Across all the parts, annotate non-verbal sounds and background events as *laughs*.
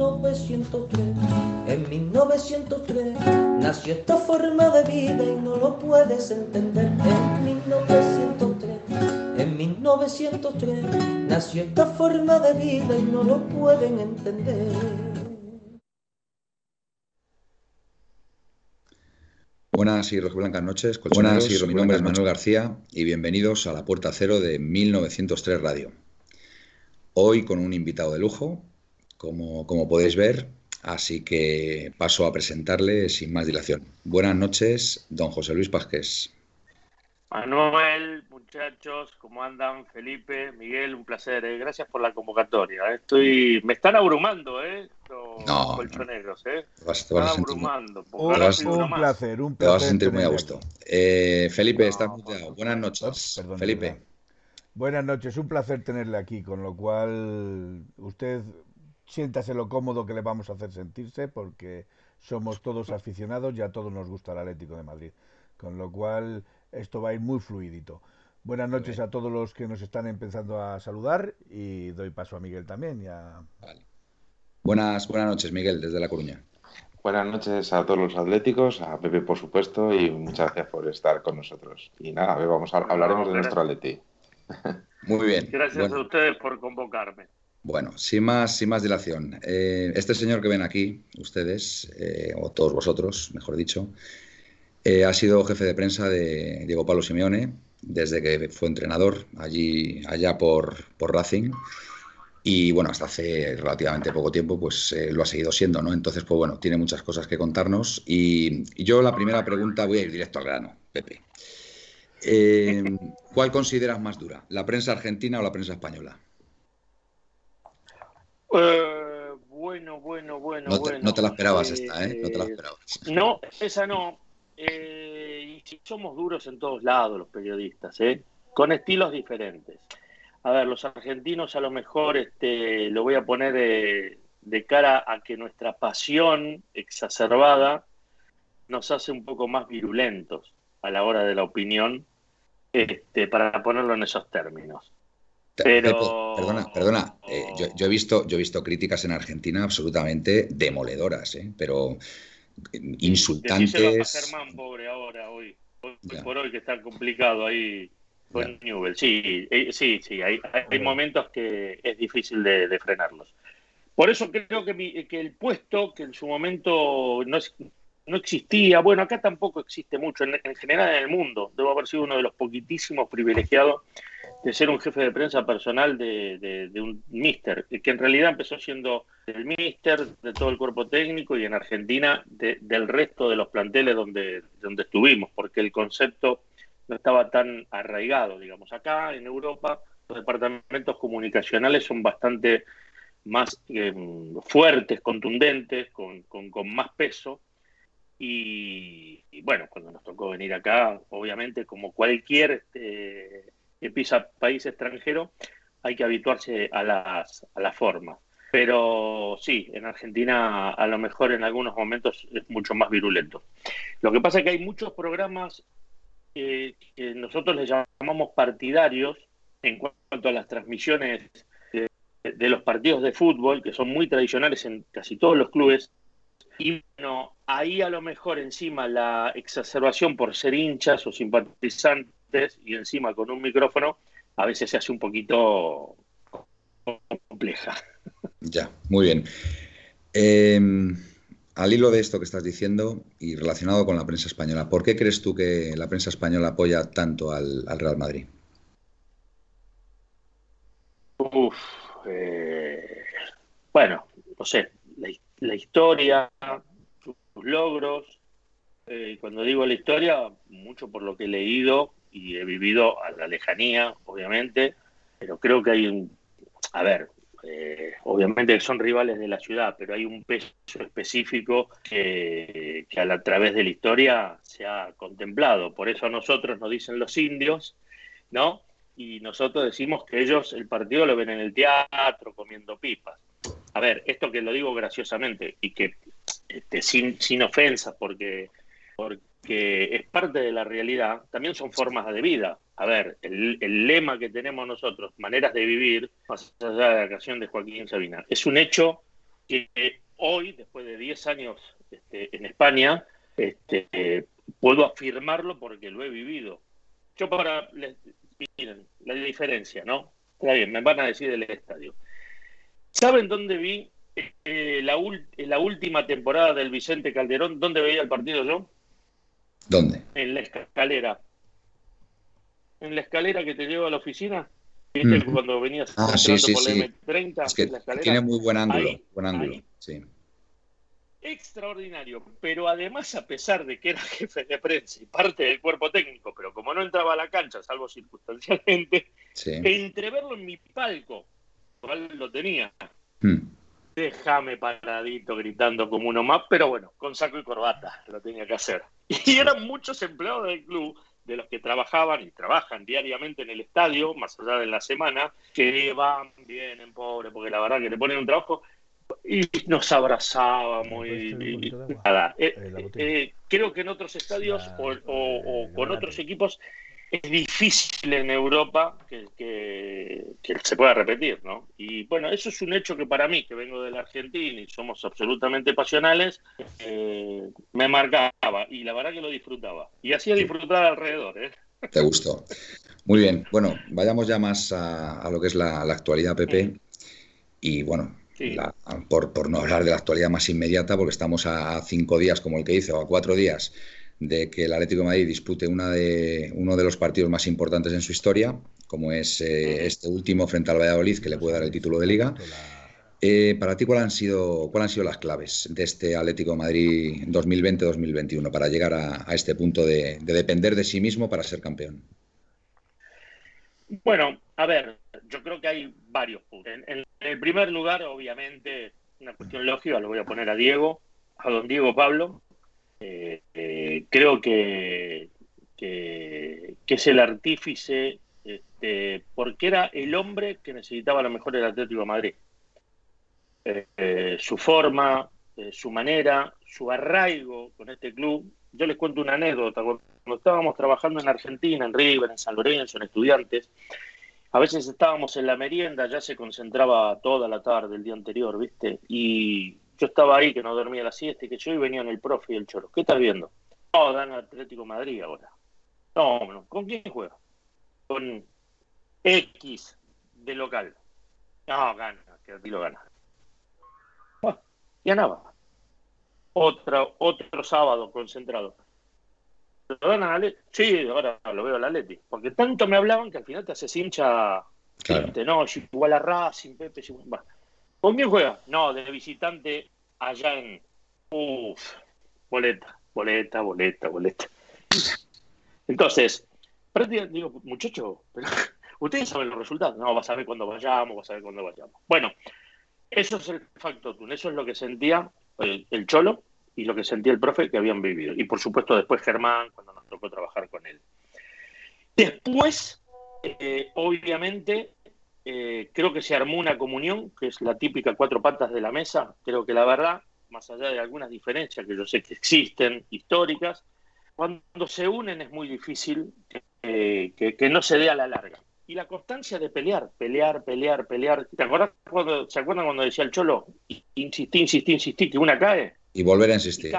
1903. En 1903 nació esta forma de vida y no lo puedes entender. En 1903, en 1903 nació esta forma de vida y no lo pueden entender. Buenas y blancas noches. Buenas y mi nombre es Manuel García y bienvenidos a la Puerta Cero de 1903 Radio. Hoy con un invitado de lujo, como, como podéis ver, así que paso a presentarle sin más dilación. Buenas noches, don José Luis Pásquez. Manuel, muchachos, ¿cómo andan? Felipe, Miguel, un placer. ¿eh? Gracias por la convocatoria. ¿eh? Estoy, me están abrumando, ¿eh? Los No, colchoneros, ¿eh? Te vas, te están abrumando. Un, uno un más. placer, un te vas a placer. sentir muy a gusto. Eh, Felipe, No, estás muteado. Buenas noches. Perdón, Felipe. perdón. Buenas noches, un placer tenerle aquí, con lo cual usted siéntase lo cómodo que le vamos a hacer sentirse porque somos todos aficionados y a todos nos gusta el Atlético de Madrid. Con lo cual esto va a ir muy fluidito. Buenas noches a todos los que nos están empezando a saludar y doy paso a Miguel también. y a- Vale. Buenas, buenas noches, Miguel, desde La Coruña. Buenas noches a todos los atléticos, a Pepe por supuesto, y muchas gracias por estar con nosotros. Y nada, vamos a, hablaremos de nuestro atleti. Muy bien. Gracias Bueno, a ustedes por convocarme. Bueno, sin más, sin más dilación. eh, este señor que ven aquí, ustedes, eh, o todos vosotros, mejor dicho, eh, ha sido jefe de prensa de Diego Pablo Simeone desde que fue entrenador allí, allá por, por Racing. Y bueno, hasta hace relativamente poco tiempo, pues lo ha seguido siendo, ¿no? Entonces, pues bueno, tiene muchas cosas que contarnos. Y, yo la primera pregunta voy a ir directo al grano, Pepe. ¿Cuál consideras más dura, la prensa argentina o la prensa española? Eh, bueno, bueno, bueno, No te, bueno. no te la esperabas Eh, esta, ¿eh? No te la esperabas. No, esa no. Eh, y somos duros en todos lados los periodistas, ¿eh? con estilos diferentes. A ver, los argentinos a lo mejor este, lo voy a poner de, de cara a que nuestra pasión exacerbada nos hace un poco más virulentos a la hora de la opinión, este, para ponerlo en esos términos. Pero- perdona, perdona. eh, yo, yo he visto, yo he visto críticas en Argentina absolutamente demoledoras, ¿eh? pero eh, a insultantes. Germán, pobre, ahora, hoy, por hoy que está complicado ahí con Ya. Newell. Sí, eh, sí, sí, hay, hay momentos que es difícil de, de frenarlos. Por eso creo que, mi- que el puesto que en su momento no, es- no existía, bueno, acá tampoco existe mucho, en, en general en el mundo, debo haber sido uno de los poquitísimos privilegiados de ser un jefe de prensa personal de, un mister, que en realidad empezó siendo el mister de todo el cuerpo técnico y en Argentina de- del resto de los planteles donde, donde estuvimos, porque el concepto no estaba tan arraigado, digamos. Acá en Europa los departamentos comunicacionales son bastante más eh, fuertes, contundentes, con, con- más peso. Y, y bueno, cuando nos tocó venir acá, obviamente, como cualquier este, que pisa país extranjero, hay que habituarse a las, a las formas. Pero sí, en Argentina a lo mejor en algunos momentos es mucho más virulento. Lo que pasa es que hay muchos programas eh, que nosotros les llamamos partidarios en cuanto a las transmisiones de, de los partidos de fútbol, que son muy tradicionales en casi todos los clubes. Y bueno, ahí a lo mejor encima la exacerbación por ser hinchas o simpatizantes y encima con un micrófono, a veces se hace un poquito compleja. Ya, muy bien. Eh, al hilo de esto que estás diciendo y relacionado con la prensa española, ¿por qué crees tú que la prensa española apoya tanto al, al Real Madrid? Uf, eh, bueno, no sé, la, la historia, sus logros. Eh, cuando digo la historia, mucho por lo que he leído y he vivido a la lejanía, obviamente, pero creo que hay un, a ver, eh, obviamente son rivales de la ciudad, pero hay un peso específico que, a, través de la historia se ha contemplado. Por eso a nosotros nos dicen los indios, ¿no? Y nosotros decimos que ellos el partido lo ven en el teatro comiendo pipas. A ver, esto que lo digo graciosamente y que este, sin, sin ofensas, porque, porque es parte de la realidad, también son formas de vida a ver, el, lema que tenemos nosotros, maneras de vivir, más allá de la canción de Joaquín Sabina, es un hecho que hoy, después de 10 años este, en España, este, puedo afirmarlo porque lo he vivido. Yo para, miren, la diferencia, ¿no? Está bien, me van a decir del estadio. ¿Saben dónde vi eh, la, la última temporada del Vicente Calderón? ¿Dónde veía el partido yo? ¿Dónde? En la escalera en la escalera que te lleva a la oficina. ¿Viste? Cuando venías ah, sí, sí, por sí. M30, es que la escalera. Tiene muy buen ángulo. buen ángulo sí. Extraordinario, pero además, a pesar de que era *laughs* jefe de prensa y parte del cuerpo técnico, pero como no entraba a la cancha, salvo circunstancialmente, entreverlo en mi palco, cual lo tenía. Hmm. Déjame paradito gritando como uno más, pero bueno, con saco y corbata lo tenía que hacer. Y eran muchos empleados del club de los que trabajaban y trabajan diariamente en el estadio, más allá de la semana, que van, vienen, pobre, porque la verdad que le ponen un trabajo y nos abrazábamos y, nada. Eh, eh, creo que en otros estadios o, con otros equipos es difícil en Europa que, se pueda repetir, ¿no? Y bueno, eso es un hecho que para mí, que vengo de la Argentina y somos absolutamente pasionales, eh, me marcaba y la verdad que lo disfrutaba. Y hacía disfrutar alrededor, ¿eh? Te gustó. Muy bien, bueno, vayamos ya más a, lo que es la, actualidad, Pepe. Y bueno, por, por, no hablar de la actualidad más inmediata, porque estamos a cinco días, como el que hice, o a cuatro días de que el Atlético de Madrid dispute una de, uno de los partidos más importantes en su historia, como es eh, este último frente al Valladolid, que le puede dar el título de liga. Eh, para ti, ¿cuáles han, sido, han sido las claves de este Atlético de Madrid 2020-2021 para llegar a, este punto de, depender de sí mismo para ser campeón? Bueno, a ver, yo creo que hay varios puntos. En, en el primer lugar, obviamente, una cuestión lógica, lo voy a poner a Diego, a don Diego Pablo, eh, eh, creo que, que, es el artífice, este, porque era el hombre que necesitaba lo mejor el Atlético de Madrid. Eh, su forma, su manera, su arraigo con este club. Yo les cuento una anécdota. Cuando estábamos trabajando en Argentina, en River, en San Lorenzo, en Estudiantes, a veces estábamos en la merienda, ya se concentraba toda la tarde, el día anterior, ¿viste? Y yo estaba ahí que no dormía la siesta y que yo y venían el profe y el choro. ¿Qué estás viendo? No, dan Atlético Madrid ahora. No, ¿con quién juega? Con X de local. No, gana, que ti lo gana. Bueno, ganaba. Otro, otro sábado concentrado. ¿Lo dan a Leti? Sí, ahora lo veo a la Leti. Porque tanto me hablaban que al final te haces hincha. Claro. no, igual a Racing, Pepe, igual. ¿Con quién juega? No, de visitante allá en. Uf, boleta, boleta, boleta, boleta. Entonces, digo, muchachos, *laughs* ustedes saben los resultados. No, vas a ver cuándo vayamos, vas a ver cuándo vayamos. Bueno, eso es el factor eso es lo que sentía el, Cholo y lo que sentía el profe que habían vivido. Y por supuesto, después Germán, cuando nos tocó trabajar con él. Después, eh, obviamente, eh, creo que se armó una comunión, que es la típica cuatro patas de la mesa. Creo que la verdad, más allá de algunas diferencias que yo sé que existen, históricas, cuando se unen es muy difícil eh, que, no se dé a la larga. Y la constancia de pelear, pelear, pelear, pelear. ¿Te acuerdas cuando, ¿Se acuerdan cuando decía el Cholo? Insistí, insistí, insistí, que una cae. Y volver a insistir.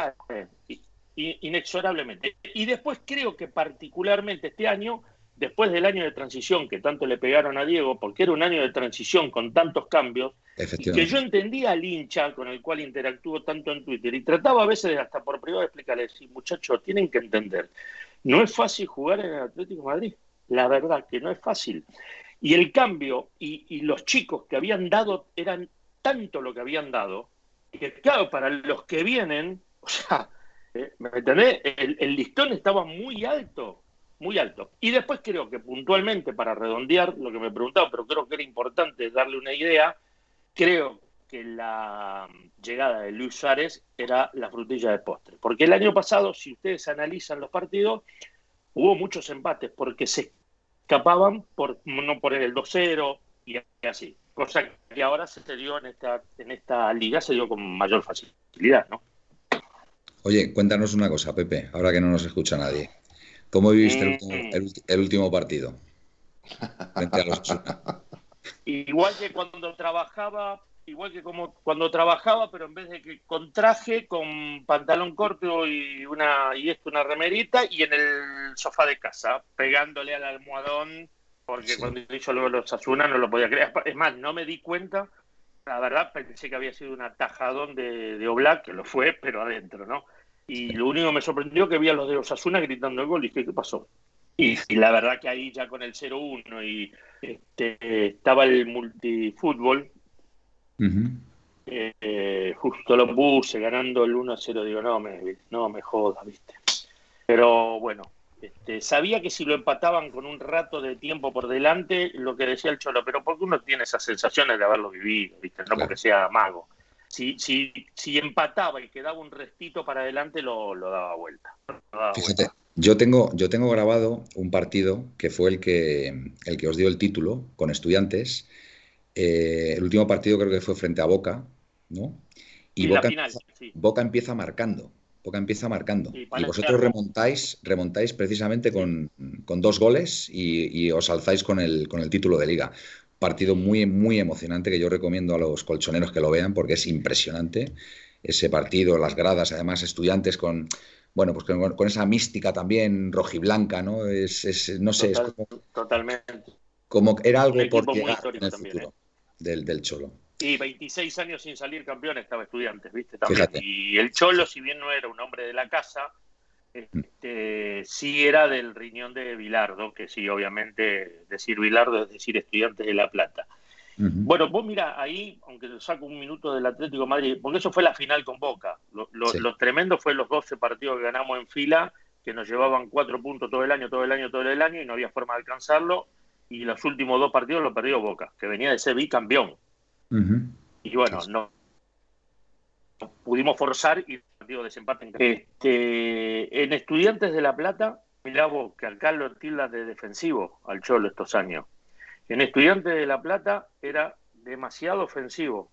inexorablemente. Y después creo que particularmente este año después del año de transición que tanto le pegaron a Diego, porque era un año de transición con tantos cambios, que yo entendía al hincha con el cual interactúo tanto en Twitter y trataba a veces hasta por privado de explicarle, sí, muchachos, tienen que entender, no es fácil jugar en el Atlético de Madrid, la verdad que no es fácil. Y el cambio y, los chicos que habían dado eran tanto lo que habían dado, que claro, para los que vienen, o sea, eh, ¿me entendés? el listón estaba muy alto muy alto. Y después creo que puntualmente, para redondear lo que me preguntaba, pero creo que era importante darle una idea, creo que la llegada de Luis Suárez era la frutilla de postre. Porque el año pasado, si ustedes analizan los partidos, hubo muchos empates porque se escapaban por no poner el 2-0 y así. Cosa que ahora se dio en esta, en esta liga, se dio con mayor facilidad, ¿no? Oye, cuéntanos una cosa, Pepe, ahora que no nos escucha nadie. ¿Cómo viviste el, mm. último, partido? *laughs* Igual que cuando trabajaba igual que como cuando trabajaba, pero en vez de que con traje, con pantalón corto y una y esto una remerita y en el sofá de casa, pegándole al almohadón, porque cuando hizo luego los Asuna no lo podía creer. Es más, no me di cuenta, la verdad pensé que había sido un atajadón de, de Oblak, que lo fue, pero adentro, ¿no? Y lo único que me sorprendió que vi a los de los Asuna gritando el gol y dije, ¿qué pasó? Y, la verdad que ahí ya con el 0-1 y este, estaba el multifútbol, eh, justo lo puse ganando el 1-0, digo, no me, no me jodas, ¿viste? Pero bueno, este, sabía que si lo empataban con un rato de tiempo por delante, lo que decía el Cholo, pero porque uno tiene esas sensaciones de haberlo vivido, ¿viste? No porque sea mago. Si, si, si empataba y quedaba un restito para adelante, lo, daba vuelta. Fíjate, yo tengo, yo tengo grabado un partido que fue el que, el que os dio el título con estudiantes eh, el último partido creo que fue frente a Boca, ¿no? Y, Boca, empieza, marcando. Boca empieza marcando. y vosotros remontáis, remontáis precisamente con, dos goles y, os alzáis con el, con el título de liga. Partido muy, muy emocionante que yo recomiendo a los colchoneros que lo vean porque es impresionante ese partido, las gradas, además estudiantes con, bueno, pues con, esa mística también rojiblanca, ¿no? Es, no sé, es como, totalmente. Como era algo por llegar en el futuro. ¿eh? del, Cholo. Y 26 años sin salir campeón estaba estudiantes, ¿viste? También. Y el Cholo, si bien no era un hombre de la casa, este, sí era del riñón de Vilardo, que sí, obviamente decir Vilardo es decir estudiantes de La Plata. Bueno, vos mira, ahí, aunque saco un minuto del Atlético de Madrid, porque eso fue la final con Boca. Lo, lo, tremendo fue los 12 partidos que ganamos en fila, que nos llevaban cuatro puntos todo el año, todo el año, todo el año, y no había forma de alcanzarlo y los últimos dos partidos los perdió Boca, que venía de ser bicampeón. Y bueno, no, pudimos forzar y partido desempate en este, En Estudiantes de La Plata, mirá vos, que acá lo tilda de defensivo al Cholo estos años. En Estudiantes de La Plata era demasiado ofensivo.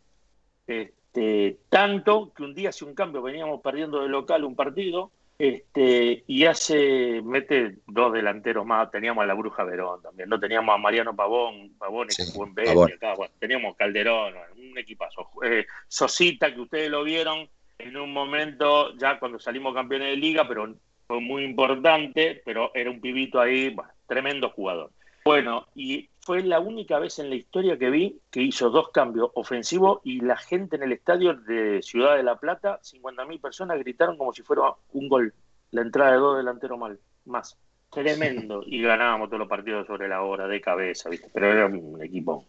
Este, tanto que un día hace un cambio, veníamos perdiendo de local un partido, este, y hace, mete dos delanteros más, teníamos a la Bruja Verón también, no teníamos a Mariano Pavón, Pavón es buen acá, teníamos Calderón, un equipazo, eh, Sosita, que ustedes lo vieron en un momento, ya cuando salimos campeones de liga, pero fue muy importante, pero era un pibito ahí, bueno, tremendo jugador. Bueno, y fue la única vez en la historia que vi que hizo dos cambios ofensivos y la gente en el estadio de Ciudad de la Plata, 50.000 personas gritaron como si fuera un gol, la entrada de dos delanteros mal, más. Tremendo. *laughs* Y ganábamos todos los partidos sobre la hora, de cabeza, ¿viste? Pero era un equipo.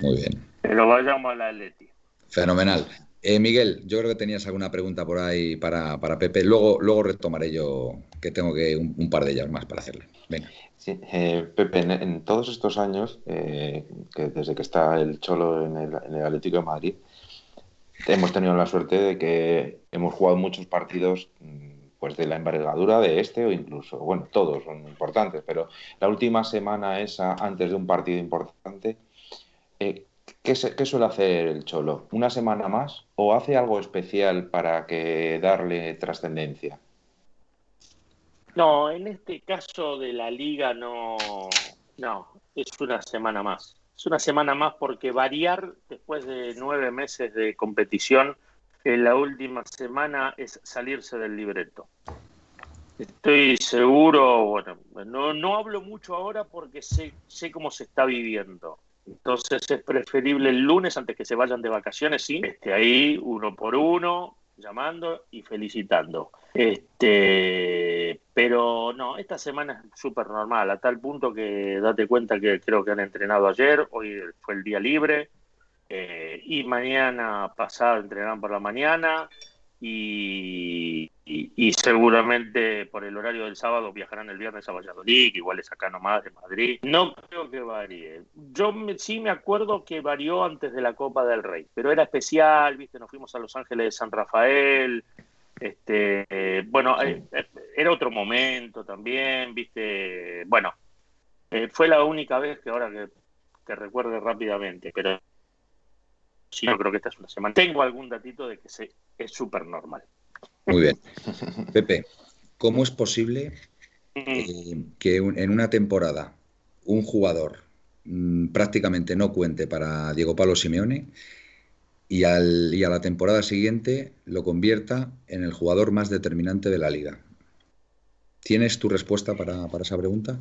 Muy bien. Pero vayamos a la Atleti. Fenomenal. Eh, Miguel, yo creo que tenías alguna pregunta por ahí para, Pepe. Luego, luego retomaré yo, que tengo que un, par de ellas más para hacerle. Venga. Eh, Pepe, en, todos estos años, eh, desde que está el Cholo en el, Atlético de Madrid, hemos tenido la suerte de que hemos jugado muchos partidos mm, pues de la envergadura de este o incluso, bueno, todos son importantes, pero la última semana esa, antes de un partido importante, ¿Qué, suele hacer el Cholo? ¿Una semana más o hace algo especial para darle trascendencia? No, en este caso de la liga no, no, es una semana más. Es una semana más porque variar después de nueve meses de competición en la última semana es salirse del libreto. Estoy seguro, bueno, no, no hablo mucho ahora porque sé, sé cómo se está viviendo. Entonces es preferible el lunes antes que se vayan de vacaciones, sí, esté ahí uno por uno, llamando y felicitando. Este, pero no, esta semana es súper normal, a tal punto que date cuenta que creo que han entrenado ayer, hoy fue el día libre, eh, y mañana pasado entrenarán por la mañana, y, y, seguramente por el horario del sábado viajarán el viernes a Valladolid, igual es acá nomás de Madrid. No creo que varíe. Yo sí me acuerdo que varió antes de la Copa del Rey, pero era especial, viste, nos fuimos a Los Ángeles de San Rafael, este, eh, bueno, eh, eh, era otro momento también, viste, bueno, fue la única vez que ahora que, que recuerde rápidamente, pero sí, yo creo que esta es una semana. Tengo algún datito de que se, es súper normal. Muy bien. *laughs* Pepe, ¿cómo es posible mm. que en una temporada un jugador mm, prácticamente no cuente para Diego Pablo Simeone y, al, y a la temporada siguiente lo convierta en el jugador más determinante de la liga. ¿Tienes tu respuesta para, esa pregunta?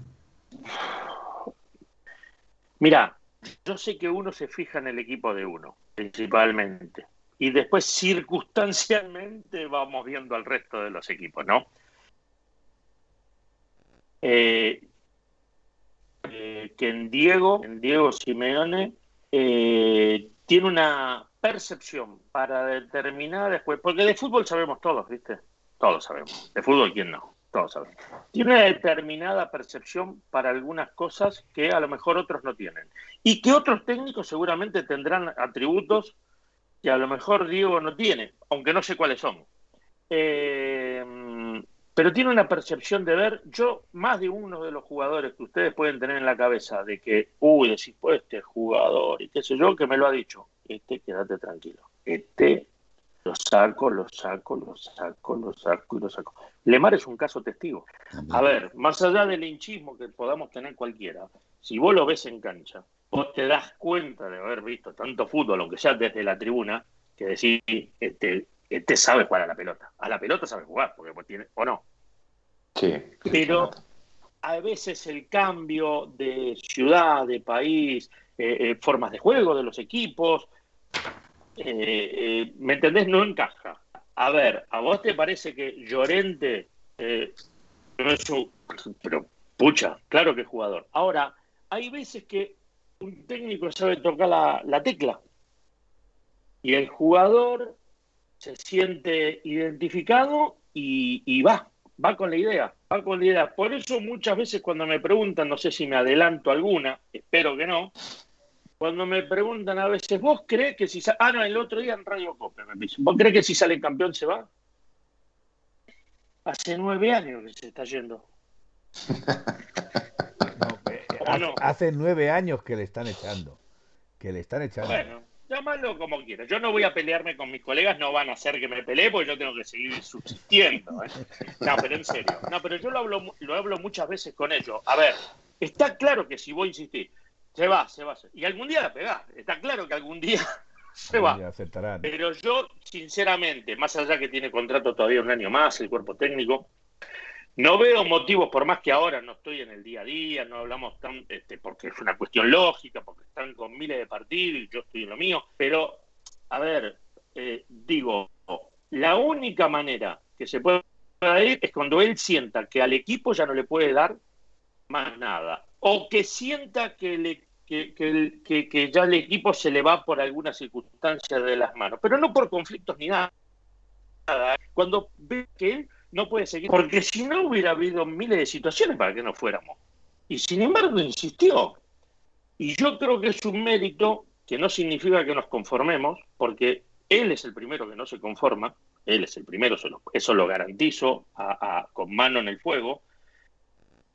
Mira, yo sé que uno se fija en el equipo de uno, principalmente. Y después circunstancialmente *laughs* vamos viendo al resto de los equipos, ¿no? Eh, eh, que en Diego, en Diego Simeone, eh, tiene una percepción para determinar después, porque de fútbol sabemos todos, ¿viste? Todos sabemos. De fútbol, ¿quién no? Todos sabemos. Tiene una determinada percepción para algunas cosas que a lo mejor otros no tienen. Y que otros técnicos seguramente tendrán atributos que a lo mejor Diego no tiene, aunque no sé cuáles son. Eh, pero tiene una percepción de ver, yo, más de uno de los jugadores que ustedes pueden tener en la cabeza, de que, uy, decís, pues este jugador, y qué sé yo, que me lo ha dicho, este, quédate tranquilo, este, lo saco, lo saco, lo saco, lo saco y lo saco. Lemar es un caso testigo. A ver, más allá del hinchismo que podamos tener cualquiera, si vos lo ves en cancha, vos te das cuenta de haber visto tanto fútbol, aunque sea desde la tribuna, que decís, este, este sabe jugar a la pelota. A la pelota sabe jugar, porque pues tiene, o no. Sí. Pero a veces el cambio de ciudad, de país, eh, eh, formas de juego de los equipos, eh, ¿me entendés? No encaja. A ver, ¿a vos te parece que Llorente no es un... Pero, pucha, claro que es jugador. Ahora, hay veces que un técnico sabe tocar la tecla y el jugador se siente identificado y, va, va con la idea, va con la idea. Por eso muchas veces cuando me preguntan, no sé si me adelanto alguna, espero que no, cuando me preguntan a veces, ¿vos crees que si sale, ah, no, el otro día en Radio Cope me dicen, ¿vos crees que si sale campeón se va? Hace nueve años que se está yendo. *laughs* hace, nueve años que le están echando. Que le están echando llámalo como quieras. Yo no voy a pelearme con mis colegas, no van a hacer que me pelee porque yo tengo que seguir subsistiendo. ¿eh? No, pero en serio. No, pero yo lo hablo, lo hablo muchas veces con ellos. A ver, está claro que si voy a insistir, se va, se va. Y algún día la pegás. Está claro que algún día *laughs* se va. Pero yo, sinceramente, más allá que tiene contrato todavía un año más, el cuerpo técnico, no veo motivos, por más que ahora no estoy en el día a día, no hablamos tan, este, porque es una cuestión lógica, porque están con miles de partidos y yo estoy en lo mío, pero, a ver, eh, digo, la única manera que se puede ir es cuando él sienta que al equipo ya no le puede dar más nada, o que sienta que, le, que, ya el equipo se le va por alguna circunstancia de las manos, pero no por conflictos ni nada. Cuando ve que él no puede seguir, porque si no hubiera habido miles de situaciones para que no fuéramos. Y sin embargo insistió. Y yo creo que es un mérito que no significa que nos conformemos, porque él es el primero que no se conforma, él es el primero, eso lo, garantizo con mano en el fuego,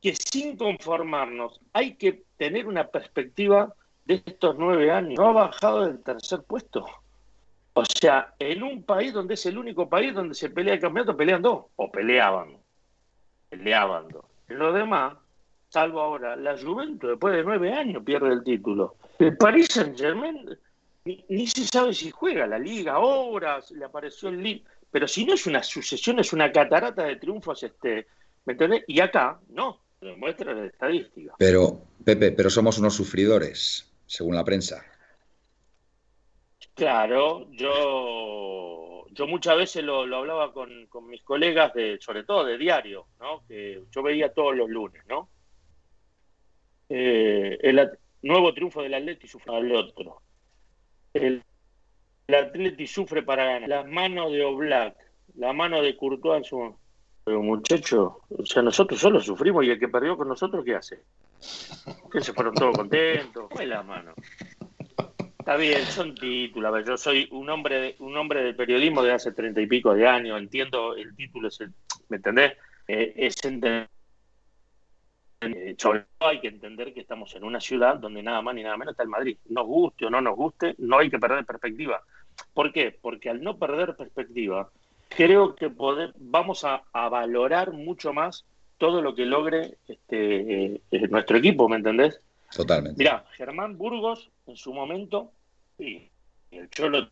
que sin conformarnos hay que tener una perspectiva de estos nueve años. No ha bajado del tercer puesto. O sea, en un país donde es el único país donde se pelea el campeonato, pelean dos, o peleaban, peleaban dos. Lo demás, salvo ahora, la Juventus después de nueve años pierde el título. El Paris Saint Germain ni, se sabe si juega la liga ahora, le apareció el Lille, pero si no es una sucesión, es una catarata de triunfos, este, ¿me entendés? Y acá, no, lo demuestra la estadística. Pero, Pepe, pero somos unos sufridores, según la prensa. Claro, yo, yo muchas veces lo, hablaba con, mis colegas, de, sobre todo de diario, ¿no? que yo veía todos los lunes. ¿no? Eh, el nuevo triunfo del Atleti sufre al otro. El, el Atleti sufre para ganar. Las manos de Oblak, la mano de Courtois Pero muchacho, o sea, nosotros solo sufrimos y el que perdió con nosotros, ¿qué hace? Que se fueron todos contentos. Fue la mano. Está bien, son títulos. Yo soy un hombre, de, un hombre del periodismo de hace treinta y pico de años. Entiendo, el título es, ¿me entendés? Eh, es entender. Eh, hay que entender que estamos en una ciudad donde nada más ni nada menos está el Madrid. Nos guste o no nos guste, no hay que perder perspectiva. ¿Por qué? Porque al no perder perspectiva, creo que poder, vamos a, a, valorar mucho más todo lo que logre este, eh, nuestro equipo, ¿me entendés? Totalmente. Mira, Germán Burgos en su momento, sí, el Cholo,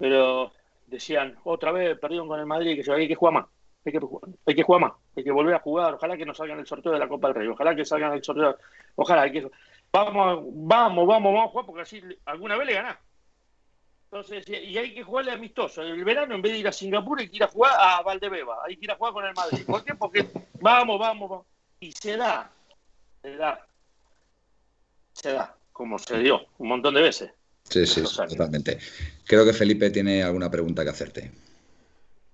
pero decían, otra vez perdieron con el Madrid, que se hay que jugar más, hay que, hay que jugar más, hay que volver a jugar, ojalá que nos salgan el sorteo de la Copa del Rey, ojalá que salgan el sorteo, ojalá hay que... Vamos, vamos, vamos, vamos a jugar porque así alguna vez le ganás. Entonces, y hay que jugarle amistoso. El verano, en vez de ir a Singapur, hay que ir a jugar a Valdebeba. Hay que ir a jugar con el Madrid. ¿Por qué? Porque vamos, vamos, vamos. Y se da. Se da. Se da. Como se dio un montón de veces. Sí, sí, totalmente. Creo que Felipe tiene alguna pregunta que hacerte.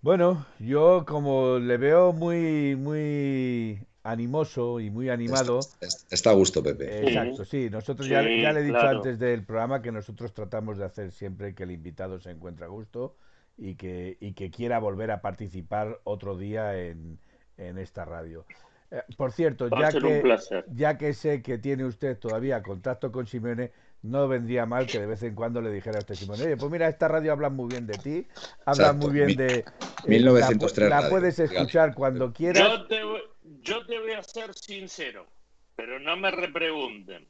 Bueno, yo como le veo muy, muy animoso y muy animado. Está, está, a gusto, Pepe. Exacto, sí. Nosotros ya, ya, le he dicho claro. antes del programa que nosotros tratamos de hacer siempre que el invitado se encuentre a gusto y que, y que quiera volver a participar otro día en, en esta radio. Eh, por cierto, ya que, ya que sé que tiene usted todavía contacto con Simeone, no vendría mal que de vez en cuando le dijera a usted Simeone, oye, pues mira, esta radio habla muy bien de ti, habla Exacto. muy bien Mi, de... Eh, 1903 la, la radio, puedes escuchar cuando quieras. Yo te, voy- yo te voy a ser sincero, pero no me repregunten.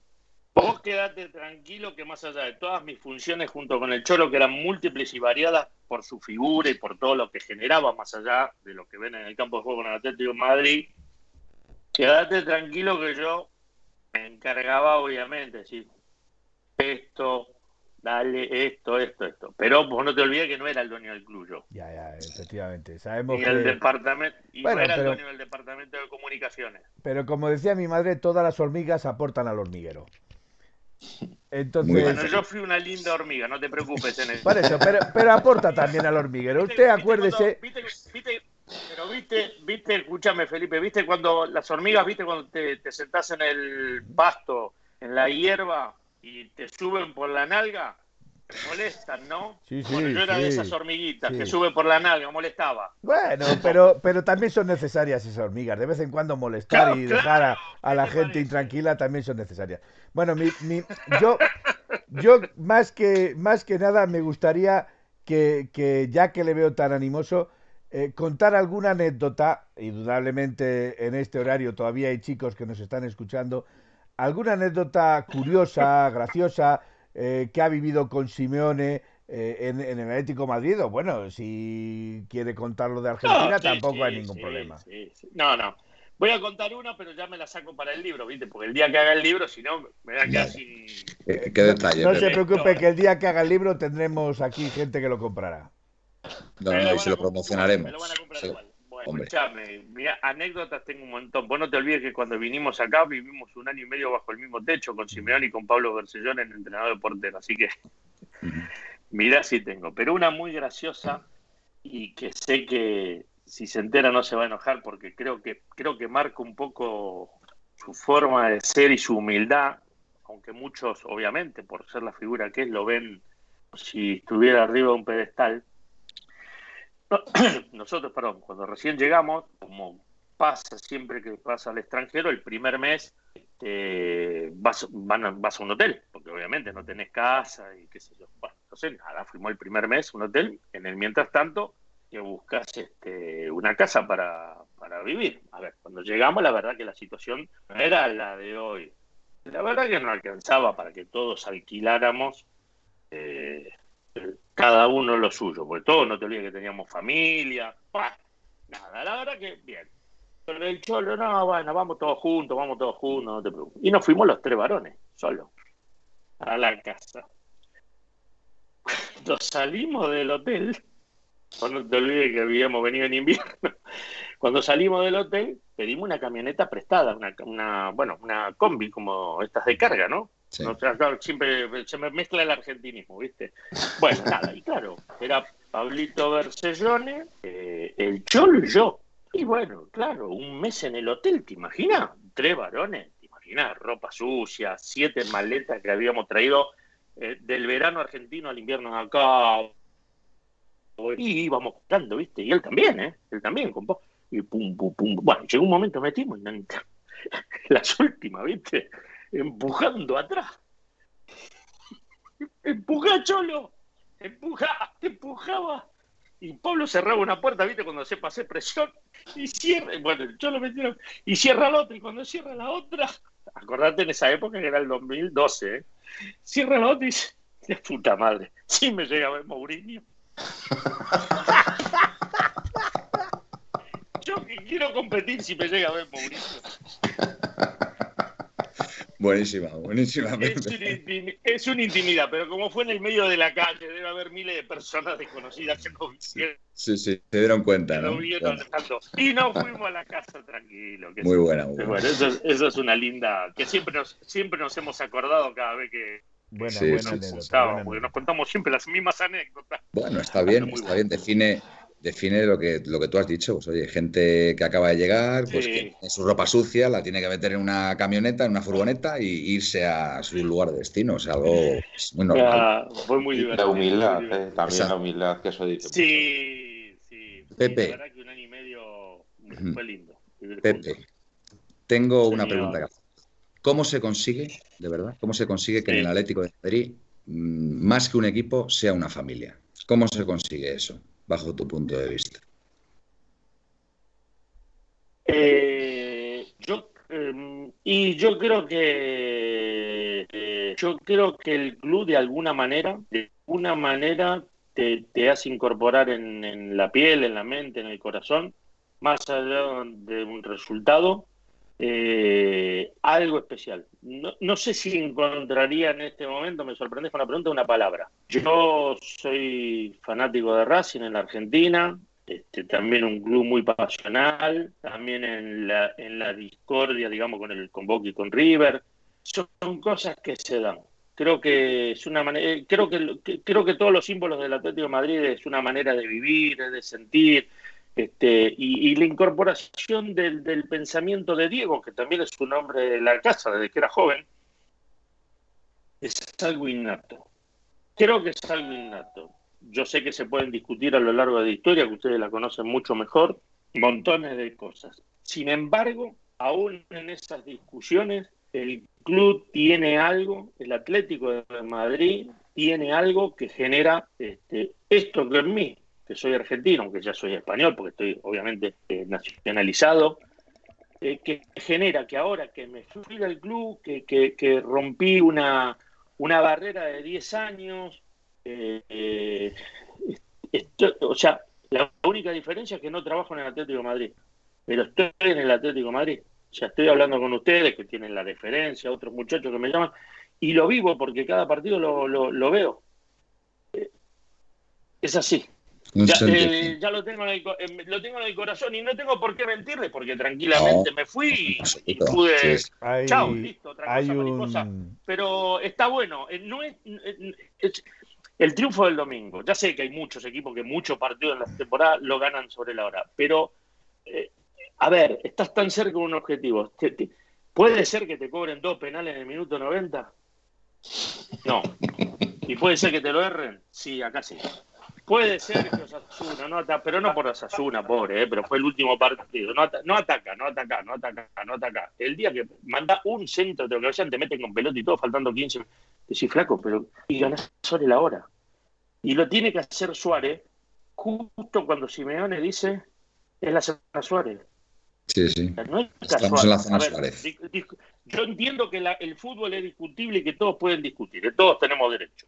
Vos quedate tranquilo que más allá de todas mis funciones junto con el Cholo, que eran múltiples y variadas por su figura y por todo lo que generaba, más allá de lo que ven en el campo de juego con el Atlético de Madrid, quedate tranquilo que yo me encargaba, obviamente, decir esto, dale esto, esto, esto. Pero vos no te olvides que no era el dueño del club yo. Ya, ya, efectivamente. Sabemos Y el departamento, y Bueno, no era pero- el dueño del departamento de comunicaciones. Pero como decía mi madre, todas las hormigas aportan al hormiguero. Entonces. Bueno, yo fui una linda hormiga, no te preocupes en eso. por eso, pero, pero aporta también al hormiguero. Usted acuérdese, Viste, viste- pero viste, viste, escúchame Felipe, viste cuando las hormigas, viste cuando te, te sentás en el pasto, en la hierba y te suben por la nalga, te molestan, ¿no? Sí, sí, bueno, yo era de sí, esas hormiguitas que sube por la nalga, molestaba. bueno, *laughs* pero, pero también son necesarias esas hormigas. De vez en cuando molestar Claro, y claro. dejar a, a la ¿Qué te gente parece? intranquila también son necesarias. Bueno, mi, mi- yo, yo más que, más que nada me gustaría que, que ya que le veo tan animoso, eh, contar alguna anécdota, indudablemente en este horario todavía hay chicos que nos están escuchando, alguna anécdota curiosa, graciosa, eh, que ha vivido con Simeone eh, en, en el Atlético Madrid, o bueno, si quiere contarlo de Argentina, No, sí, tampoco sí, hay ningún sí, problema. sí, sí. No, no. Voy a contar una, pero ya me la saco para el libro, ¿viste? Porque el día que haga el libro, si no, me voy a quedar sin. Qué, qué detalle, No se Pepe. preocupe que el día que haga el libro tendremos aquí gente que lo comprará. No, no, y se lo promocionaremos. Me lo van a comprar Sí. igual. Escuchame, mira, anécdotas tengo un montón. Vos no te olvides que cuando vinimos acá vivimos un año y medio bajo el mismo techo con Simeón y con Pablo Bercellón en entrenador de portero. Así que mirá si tengo. Pero una muy graciosa y que sé que si se entera no se va a enojar porque creo que, creo que marca un poco su forma de ser y su humildad, aunque muchos, obviamente, por ser la figura que es, lo ven si estuviera arriba de un pedestal. No, *clears throat* Nosotros, perdón, cuando recién llegamos, como pasa siempre que pasa al extranjero, el primer mes este, vas, vas a un hotel, porque obviamente no tenés casa y qué sé yo. Bueno, entonces nada, fuimos el primer mes un hotel, en el mientras tanto que buscas este, una casa para, para vivir. A ver, cuando llegamos, la verdad que la situación era la de hoy. La verdad que no alcanzaba para que todos alquiláramos eh, cada uno lo suyo, porque todos no te olvides que teníamos familia. Nada, la verdad que bien. Pero el cholo, no, bueno, vamos todos juntos, vamos todos juntos, no te preocupes. Y nos fuimos los tres varones, solo, a la casa. Cuando salimos del hotel, no te olvides que habíamos venido en invierno. *laughs* Cuando salimos del hotel, pedimos una camioneta prestada, una, una bueno, una combi como estas de carga, ¿no? Sí. No, claro, siempre se me mezcla el argentinismo, ¿viste? Bueno, *laughs* nada, y claro, era Pablito Bercellone, eh, el Cholo y yo. Y bueno, claro, un mes en el hotel, ¿te imaginas? Tres varones, ¿te imaginas? Ropa sucia, siete maletas que habíamos traído eh, del verano argentino al invierno acá. Y íbamos comprando, ¿viste? Y él también, ¿eh? Él también compró. Y pum, pum, pum. Bueno, llegó un momento, metimos y *laughs* las últimas, ¿viste? Empujando atrás. *laughs* Empuja, Cholo. Empuja, te empujaba. Y Pablo cerraba una puerta, ¿viste? Cuando se pasé presión y cierra. Bueno, el Cholo metieron. Y cierra la otra. Y cuando cierra la otra, acordate en esa época que era el 2012, ¿eh? Cierra la otra y dice: puta madre, sí me llega a ver Mourinho. *laughs* Yo que quiero competir si me llega a ver Mourinho. Buenísima, buenísima. Es, una intimidad, pero como fue en el medio de la calle, debe haber miles de personas desconocidas que no vieron. Sí, sí, se dieron cuenta, ¿no? Y nos fuimos a la casa tranquilo. muy buena, muy buena. eso, eso, es una linda, que siempre nos, siempre nos hemos acordado cada vez que, Buena, buena anécdota, porque nos contamos siempre las mismas anécdotas. Bueno, está bien, está bien, define, define lo que, lo que tú has dicho. Pues, oye, gente que acaba de llegar, pues que en su ropa sucia la tiene que meter en una camioneta, en una furgoneta y irse a su lugar de destino. O sea, algo muy normal. fue muy divertido. La humildad, eh, también la humildad que eso dice. Sí, sí. Pepe. La verdad que un año y medio fue lindo. Pepe, tengo una pregunta ¿Cómo se consigue, de verdad, cómo se consigue que en el Atlético de Madrid, mm, más que un equipo, sea una familia? ¿Cómo se consigue eso, bajo tu punto de vista? Eh, yo em, y yo creo que eh, yo creo que el club de alguna manera, de alguna manera te, hace incorporar en, en, la piel, en la mente, en el corazón, más allá de un resultado, eh, algo especial. No, sé si encontraría en este momento, me sorprendes con la pregunta, una palabra. Yo soy fanático de Racing en la Argentina, este, también un club muy pasional, también en la, en la discordia, digamos, con el con Boca y con River. Son, cosas que se dan. Creo que es una manera, eh, creo que, creo que todos los símbolos del Atlético de Madrid es una manera de vivir, de sentir, este, y, la incorporación del, pensamiento de Diego, que también es su nombre de la casa desde que era joven, es algo innato. Creo que es algo innato. Yo sé que se pueden discutir a lo largo de la historia, que ustedes la conocen mucho mejor, montones de cosas. Sin embargo, aún en esas discusiones, el club tiene algo, el Atlético de Madrid tiene algo que genera este, esto que en mí, que soy argentino, aunque ya soy español, porque estoy obviamente eh, nacionalizado, eh, que genera que ahora que me fui del club, que, rompí una, una, barrera de 10 años, eh, o sea, la única diferencia es que no trabajo en el Atlético Madrid, pero estoy en el Atlético Madrid. O sea, estoy hablando con ustedes que tienen la referencia, otros muchachos que me llaman, y lo vivo porque cada partido lo, lo veo. Es así. Eh, ya, lo, tengo en el, lo tengo en el corazón y no tengo por qué mentirle porque tranquilamente me fui y pude. chao, listo, otra cosa, Pero está bueno. Eh, no es, el triunfo del domingo. Ya sé que hay muchos equipos que muchos partidos en la temporada lo ganan sobre la hora. Pero, eh, a ver, estás tan cerca de un objetivo. ¿Puede ser que te cobren dos penales en el minuto 90? No. ¿Y puede ser que te lo erren? Sí, acá sí. Puede ser que Osasuna, no ataca, pero no por Osasuna, pobre, eh, pero fue el último partido. No, ataca, no ataca, no ataca, no ataca, no ataca. El día que manda un centro de ocasión, te meten con pelota y todo, faltando 15. Decís, flaco, pero. Y ganás Suárez la hora. Y lo tiene que hacer Suárez justo cuando Simeone dice: es la zona Suárez. Sí, sí. Estamos en la zona Suárez. Yo entiendo que el fútbol es discutible y que todos pueden discutir, que todos tenemos derecho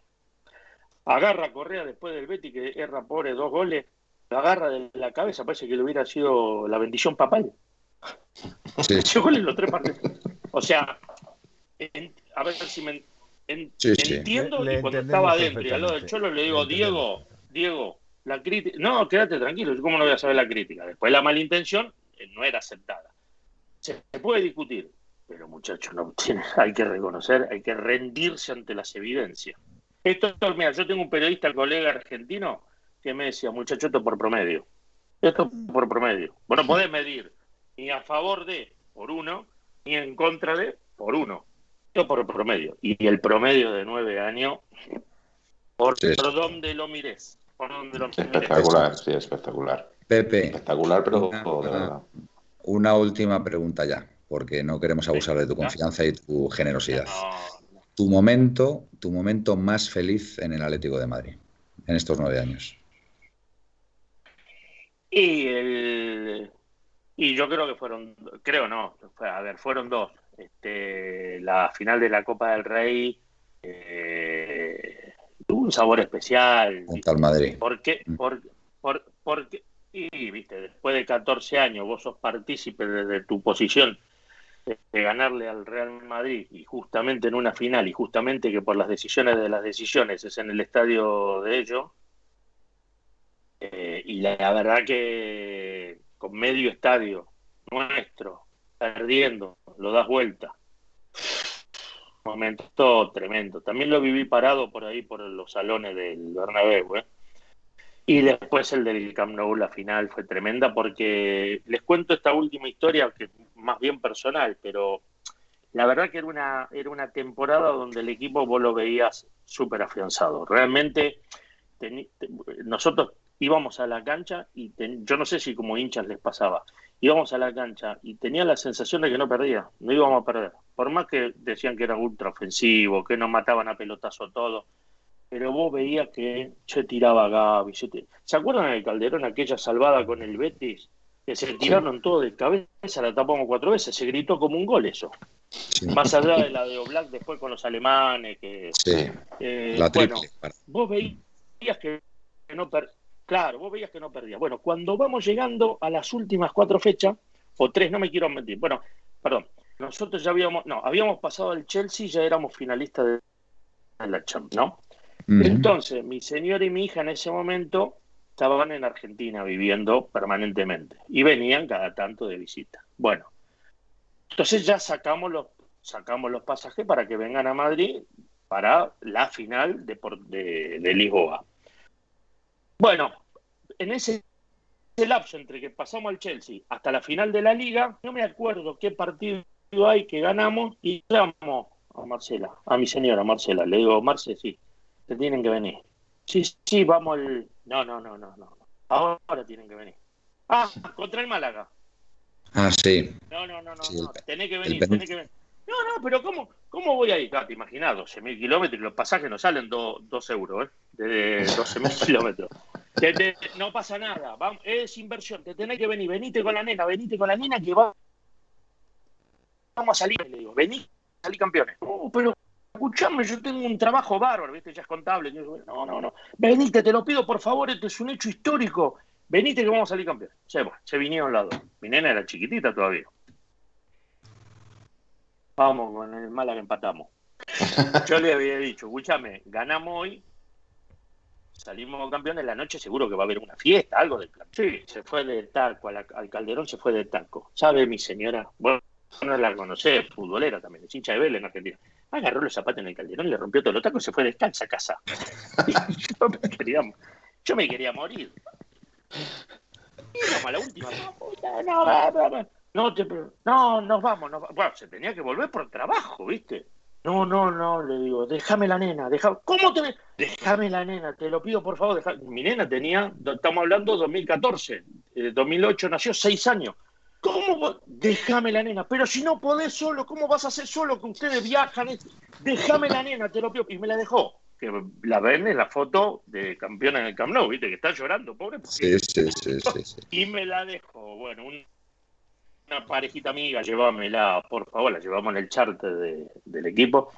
agarra Correa después del Betty que erra pobre dos goles, lo agarra de la cabeza, parece que le hubiera sido la bendición papal. Sí. *laughs* goles los tres partidos. O sea, a ver si me entiendo y cuando estaba adentro y al lado del Cholo le digo, Diego, Diego, la crítica, no, quédate tranquilo, yo cómo no voy a saber la crítica. Después la malintención eh, no era aceptada. Se, puede discutir, pero muchachos, no tiene, *laughs* hay que reconocer, hay que rendirse ante las evidencias. Esto, mira, yo tengo un periodista, colega argentino, que me decía, muchachoto por promedio. Esto por promedio. Bueno, podés medir ni a favor de por uno, ni en contra de por uno. Esto por promedio. Y el promedio de nueve años, por, Sí. por donde lo mires. Por donde lo mires. Espectacular, sí, espectacular. Pepe, Espectacular, pero Una- de verdad. una última pregunta ya, porque no queremos abusar de tu confianza y tu generosidad. No, Tu momento, tu momento más feliz en el Atlético de Madrid, en estos nueve años. Y el y yo creo que fueron, creo no, a ver, fueron dos. Este, la final de la Copa del Rey eh, tuvo un sabor especial. Junto al Madrid. ¿Por qué? Mm. Por, por, porque, y viste, después de 14 años vos sos partícipe desde tu posición de, de ganarle al Real Madrid y justamente en una final y justamente que por las decisiones de las decisiones es en el estadio de ellos. eh, y la, la verdad que con medio estadio nuestro perdiendo, lo das vuelta. Momento tremendo. También lo viví parado por ahí por los salones del Bernabéu, ¿eh? Y después el del Camp Nou, la final fue tremenda porque les cuento esta última historia que más bien personal, pero la verdad que era una, era una temporada donde el equipo vos lo veías súper afianzado. Realmente teni- te- nosotros íbamos a la cancha y ten- yo no sé si como hinchas les pasaba, íbamos a la cancha y tenía la sensación de que no perdía, no íbamos a perder. Por más que decían que era ultra ofensivo, que nos mataban a pelotazo todo, pero vos veías que se tiraba Gaby. Se, ti- ¿Se acuerdan del Calderón, aquella salvada con el Betis? Que se tiraron todo de cabeza, la tapamos cuatro veces, se gritó como un gol eso. Sí, Más allá de la de Oblak después con los alemanes, que sí, eh, la bueno, triple. vos veías que no per... claro, vos veías que no perdía. Bueno, cuando vamos llegando a las últimas cuatro fechas, o tres, no me quiero mentir, bueno, perdón, nosotros ya habíamos, no, habíamos pasado al Chelsea y ya éramos finalistas de la Champions, ¿no? Entonces, mi señora y mi hija en ese momento estaban en Argentina viviendo permanentemente y venían cada tanto de visita. Bueno, entonces ya sacamos los, sacamos los pasajes para que vengan a Madrid para la final de, de, de Lisboa. Bueno, en ese, ese lapso entre que pasamos al Chelsea hasta la final de la liga, no me acuerdo qué partido hay que ganamos y llamo a Marcela, a mi señora Marcela, le digo, Marce, sí, te tienen que venir. Sí, sí, vamos al... No, no, no, no, no. Ahora tienen que venir. Ah, contra el Málaga. Ah, sí. No, no, no, no, Sí, no. el- tenés que el venir, tenés que venir. No, no, pero ¿cómo, cómo voy a ir? Ah, te imaginas, 12.000 kilómetros y los pasajes no salen 2 euros, ¿eh? De 12.000 *laughs* kilómetros. Te- te- no pasa nada, vamos, es inversión, te tenés que venir, venite con la nena, venite con la nena que va, vamos a salir, le digo, vení, salí campeones. Oh, pero escuchame, yo tengo un trabajo bárbaro, ¿viste? Ya es contable. Yo no, no, no, venite, te lo pido por favor, este es un hecho histórico, venite que vamos a salir campeones. Se, bueno, se vinieron los dos. Mi nena era chiquitita todavía. Vamos, con el Málaga empatamos. *laughs* Yo le había dicho, escúchame, ganamos hoy, salimos campeones, la noche seguro que va a haber una fiesta, algo del plan. Sí, se fue de la- al Calderón se fue de taco. ¿Sabe mi señora? Bueno, no la conocé, futbolera también, es hincha de Vélez en Argentina. Agarró los zapatos en el Calderón, le rompió todos los tacos y se fue descalza a casa. *laughs* *laughs* Yo, me quería, yo me quería morir. Y íbamos a la última. No, te, no, nos vamos, nos va- Bueno, se tenía que volver por trabajo, ¿viste? No, no, no, le digo, déjame la nena, déjame. ¿Cómo te.? Déjame la nena, te lo pido por favor. deja- Mi nena tenía, estamos hablando 2014, eh, 2008 nació, seis años. ¿Cómo? Déjame la nena, pero si no podés solo, ¿cómo vas a hacer solo que ustedes viajan? Déjame la nena, te lo pido. Y me la dejó. Que la ven en la foto de campeona en el Camp Nou, ¿viste? Que está llorando, pobre. Sí, sí, sí, sí, sí. y me la dejó. Bueno, un- una parejita amiga, llévamela, por favor, la llevamos en el charter de- del equipo.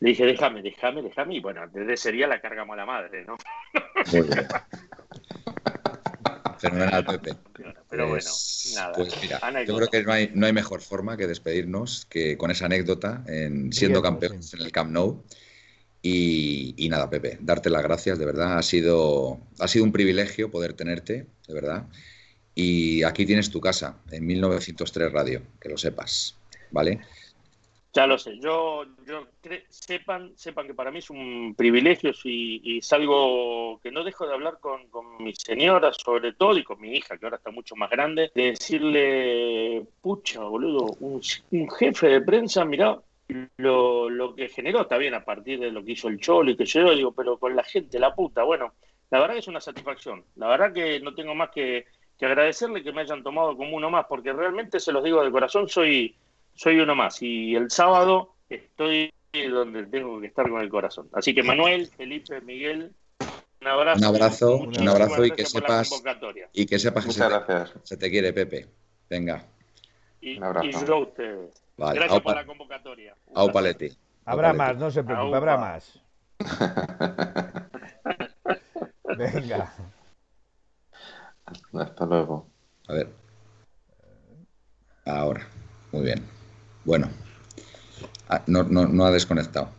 Le dije, déjame, déjame, déjame. Y bueno, desde ese día la cargamos a la madre, ¿no? Muy bien. Fenomenal, Pepe. Pero Pues- bueno, nada. Pues mira, yo creo que no hay, no hay mejor forma que despedirnos que con esa anécdota en siendo campeones sí. en el Camp Nou. Y, y nada, Pepe, darte las gracias, de verdad. Ha sido, ha sido un privilegio poder tenerte, de verdad. Y aquí tienes tu casa, en 1903 Radio, que lo sepas, ¿vale? Ya lo sé, yo, yo sepan, sepan que para mí es un privilegio y, es algo que no dejo de hablar con, con, mi señora, sobre todo, y con mi hija, que ahora está mucho más grande, de decirle, pucha, boludo, un, un jefe de prensa, mirá, lo, lo, que generó está bien a partir de lo que hizo el Cholo y que yo digo, pero con la gente, la puta, bueno, la verdad que es una satisfacción. La verdad que no tengo más que, que agradecerle que me hayan tomado como uno más, porque realmente se los digo de corazón, soy soy uno más. Y el sábado estoy donde tengo que estar con el corazón. Así que Manuel, Felipe, Miguel, un abrazo. Un abrazo, un abrazo y que sepas y que sepas que se te, se te, quiere, Pepe. Venga. Y, un abrazo. y yo a ustedes. Vale. Gracias por la convocatoria. Au Paletti. Habrá más, no se preocupe, habrá más. *laughs* Venga. Hasta luego. A ver. Ahora. Muy bien. Bueno, ah, no, no, no ha desconectado.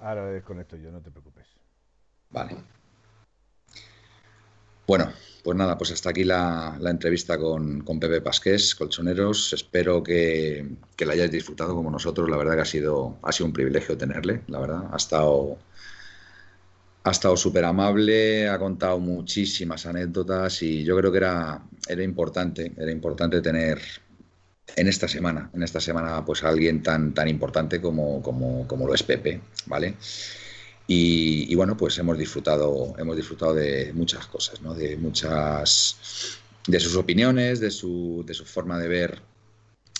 Ahora desconecto yo, no te preocupes. Vale. Bueno, pues nada, pues hasta aquí la, la entrevista con, con, Pepe Pasqués, Colchoneros. Espero que, que, la hayáis disfrutado como nosotros. La verdad que ha sido, ha sido un privilegio tenerle, la verdad. Ha estado, ha estado súper amable, ha contado muchísimas anécdotas y yo creo que era, era importante, era importante tener en esta semana, en esta semana, pues alguien tan, tan importante como, como, como lo es Pepe, ¿vale? Y, bueno, pues hemos disfrutado, hemos disfrutado de muchas cosas, ¿no? De muchas, de sus opiniones, de su, de su forma de ver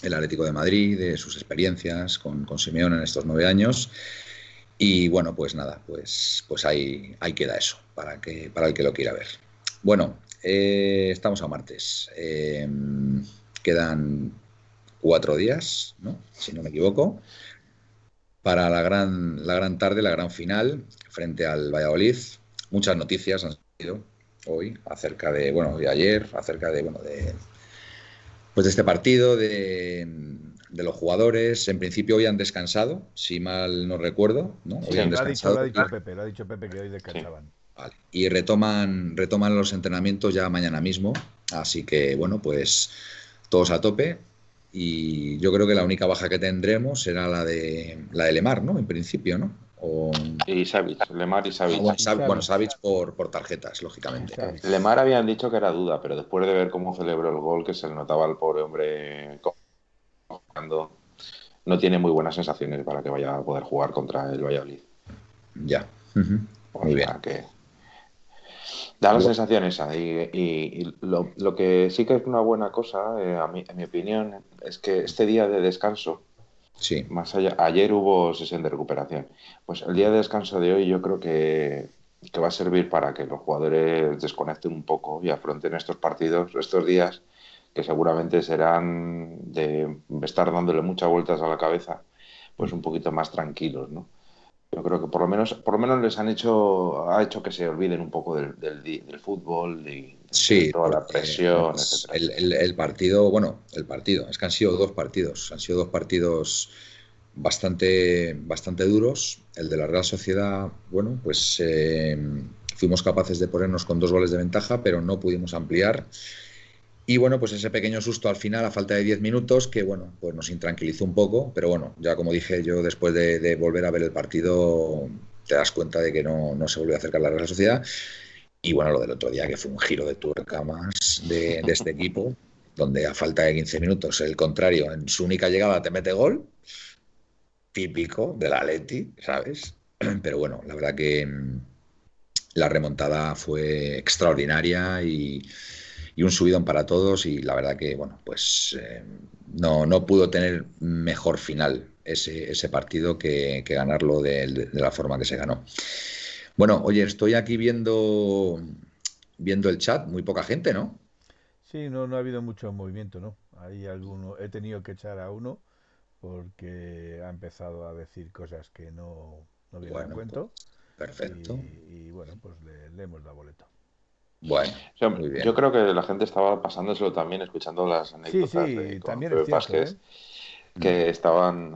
el Atlético de Madrid, de sus experiencias con, con Simeón en estos nueve años. Y bueno, pues nada, pues, pues ahí, ahí queda eso, para, que, para el que lo quiera ver. Bueno, eh, estamos a martes. Eh, quedan cuatro días, ¿no? si no me equivoco, para la gran, la gran tarde, la gran final, frente al Valladolid. Muchas noticias han salido hoy acerca de, bueno, de ayer, acerca de, bueno, de, pues de este partido, de, de los jugadores. En principio hoy han descansado, si mal no recuerdo, ¿no? Hoy han descansado. Lo ha, dicho, lo ha, dicho, Pepe, lo ha dicho Pepe que hoy descansaban. Sí. Vale. Y retoman, retoman los entrenamientos ya mañana mismo. Así que, bueno, pues todos a tope y yo creo que la única baja que tendremos será la de la de Lemar, ¿no? En principio, ¿no? O... Y Savic, Lemar y Savic. Ah, bueno, Savic por, por, tarjetas, lógicamente. Lemar habían dicho que era duda, pero después de ver cómo celebró el gol, que se le notaba al pobre hombre cuando no tiene muy buenas sensaciones para que vaya a poder jugar contra el Valladolid. Ya. Uh -huh. Muy bien. Que Da la sensación esa. Y, y, y lo, lo, que sí que es una buena cosa, eh, a mi, en mi opinión, es que este día de descanso, sí. más allá, ayer hubo sesión de recuperación, pues el día de descanso de hoy yo creo que, que va a servir para que los jugadores desconecten un poco y afronten estos partidos, estos días, que seguramente serán de estar dándole muchas vueltas a la cabeza, pues un poquito más tranquilos, ¿no? yo creo que por lo menos por lo menos les han hecho ha hecho que se olviden un poco del, del, del fútbol sí, toda la presión pues, el, el, el, partido bueno el partido es que han sido dos partidos han sido dos partidos bastante bastante duros. El de la Real Sociedad bueno pues eh, fuimos capaces de ponernos con dos goles de ventaja pero no pudimos ampliar. Y bueno, pues ese pequeño susto al final, a falta de 10 minutos, que bueno, pues nos intranquilizó un poco, pero bueno, ya como dije yo, después de, de volver a ver el partido, te das cuenta de que no, no se volvió a acercar la Real Sociedad. Y bueno, lo del otro día, que fue un giro de tuerca más de, este equipo, donde a falta de 15 minutos, el contrario, en su única llegada te mete gol, típico de la Leti, ¿sabes? *clears throat* Pero bueno, la verdad que la remontada fue extraordinaria y un subidón para todos y la verdad que, bueno, pues eh, no, no pudo tener mejor final ese, ese partido que, ganarlo de, la forma que se ganó. Bueno, oye, estoy aquí viendo, viendo el chat, muy poca gente, ¿no? Sí, no, no ha habido mucho movimiento, ¿no? Hay alguno, he tenido que echar a uno porque ha empezado a decir cosas que no, no vienen bueno, a cuento. Pues, perfecto. Y, y, bueno, pues le, le hemos dado boleto. Bueno, o sea, muy bien. yo creo que la gente estaba pasándoselo también escuchando las anécdotas sí, sí, de también es cierto, Vázquez, ¿eh? Que estaban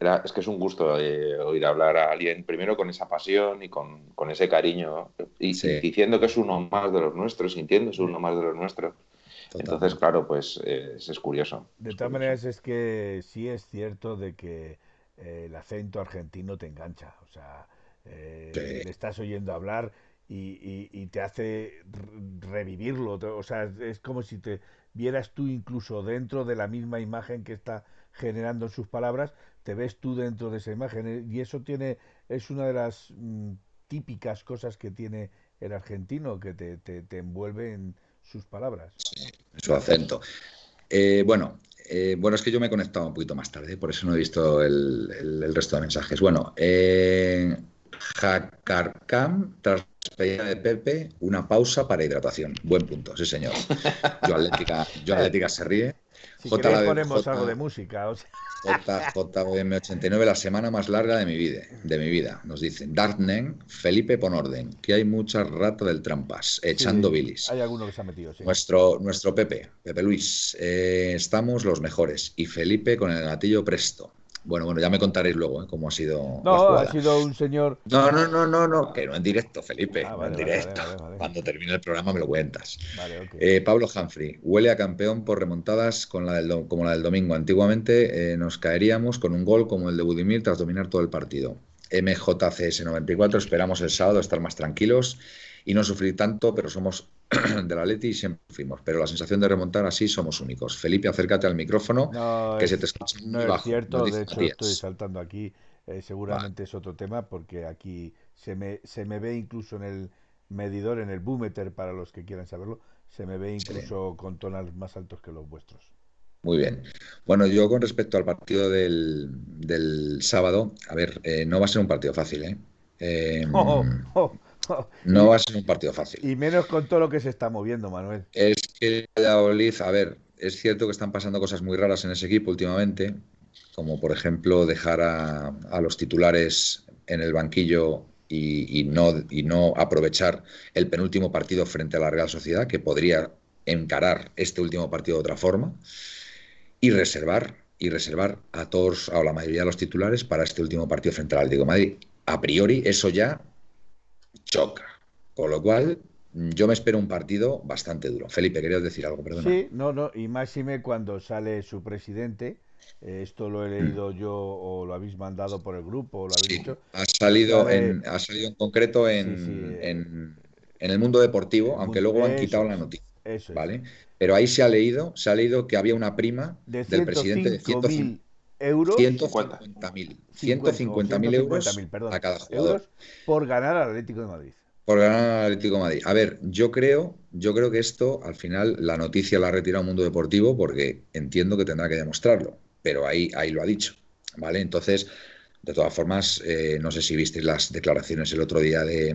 era, es que es un gusto eh, oír hablar a alguien primero con esa pasión y con, con ese cariño y, sí. diciendo que es uno más de los nuestros, sintiéndose uno más de los nuestros. Entonces, claro, pues eh, es, curioso. De todas maneras, es que sí es cierto de que eh, el acento argentino te engancha. O sea, eh, le estás oyendo hablar y, te hace revivirlo. O sea, es como si te vieras tú incluso dentro de la misma imagen que está generando en sus palabras, te ves tú dentro de esa imagen. Y eso tiene, es una de las mm, típicas cosas que tiene el argentino, que te, te, envuelve en sus palabras. su acento. Eh, bueno, eh, bueno, es que yo me he conectado un poquito más tarde, por eso no he visto el, el, resto de mensajes. Bueno, eh, Jacarcam, tras de Pepe, una pausa para hidratación. Buen punto, sí señor. Yo Atlética, yo Atlética se ríe. Si ponemos algo de música. O JM89, la semana más larga de mi vida, de mi vida nos dicen. Dartnen, Felipe Ponorden, que hay mucha rata del trampas, echando bilis. Hay alguno que se ha metido, Nuestro, nuestro Pepe, Pepe Luis, eh, estamos los mejores. Y Felipe con el gatillo presto. Bueno, bueno, ya me contaréis luego ¿eh? cómo ha sido. No, ha sido un señor. No, no, no, no, no, que no en directo, Felipe, ah, no en directo. Cuando termine el programa me lo cuentas. Eh, Pablo Humphrey, huele a campeón por remontadas con la del como la del domingo. Antiguamente eh, nos caeríamos con un gol como el de Budimir tras dominar todo el partido. MJCS94, esperamos el sábado estar más tranquilos y no sufrir tanto, pero somos *clears throat* de la Leti y siempre fuimos. Pero la sensación de remontar así somos únicos. Felipe, acércate al micrófono, que se te escucha no es cierto, de hecho estoy saltando aquí. Eh, seguramente es otro tema porque aquí se me, se me ve incluso en el medidor, en el boometer para los que quieran saberlo, se me ve incluso con tonos más altos que los vuestros. Muy bien. Bueno, yo con respecto al partido del, del sábado, a ver, eh, no va a ser un partido fácil, ¿eh? eh *laughs* oh, oh, no va a ser un partido fácil. Y menos con todo lo que se está moviendo, Manuel. Es que Valladolid, a ver, es cierto que están pasando cosas muy raras en ese equipo últimamente, como por ejemplo dejar a, los titulares en el banquillo y, no, y no aprovechar el penúltimo partido frente a la Real Sociedad, que podría encarar este último partido de otra forma, y reservar, y reservar a todos, a la mayoría de los titulares para este último partido frente al Atlético de Madrid. A priori, eso ya choca. Con lo cual, yo me espero un partido bastante duro. Felipe, querías decir algo, perdona. Sí, no, no, y máxime cuando sale su presidente. Eh, esto lo he mm. leído yo o lo habéis mandado por el grupo o lo habéis dicho. Ha salido, en, ha salido en concreto en, en, el mundo deportivo, aunque luego han quitado la noticia. Eso ¿vale? Pero ahí se ha leído, se ha leído que había una prima del presidente de 150 euros. 150.000. 150.000 euros a cada jugador. por ganar al Atlético de Madrid. Por ganar al Atlético de Madrid. A ver, yo creo, yo creo que esto, al final, la noticia la ha retirado Mundo Deportivo porque entiendo que tendrá que demostrarlo. Pero ahí, ahí lo ha dicho. ¿Vale? Entonces, de todas formas, eh, no sé si visteis las declaraciones el otro día de,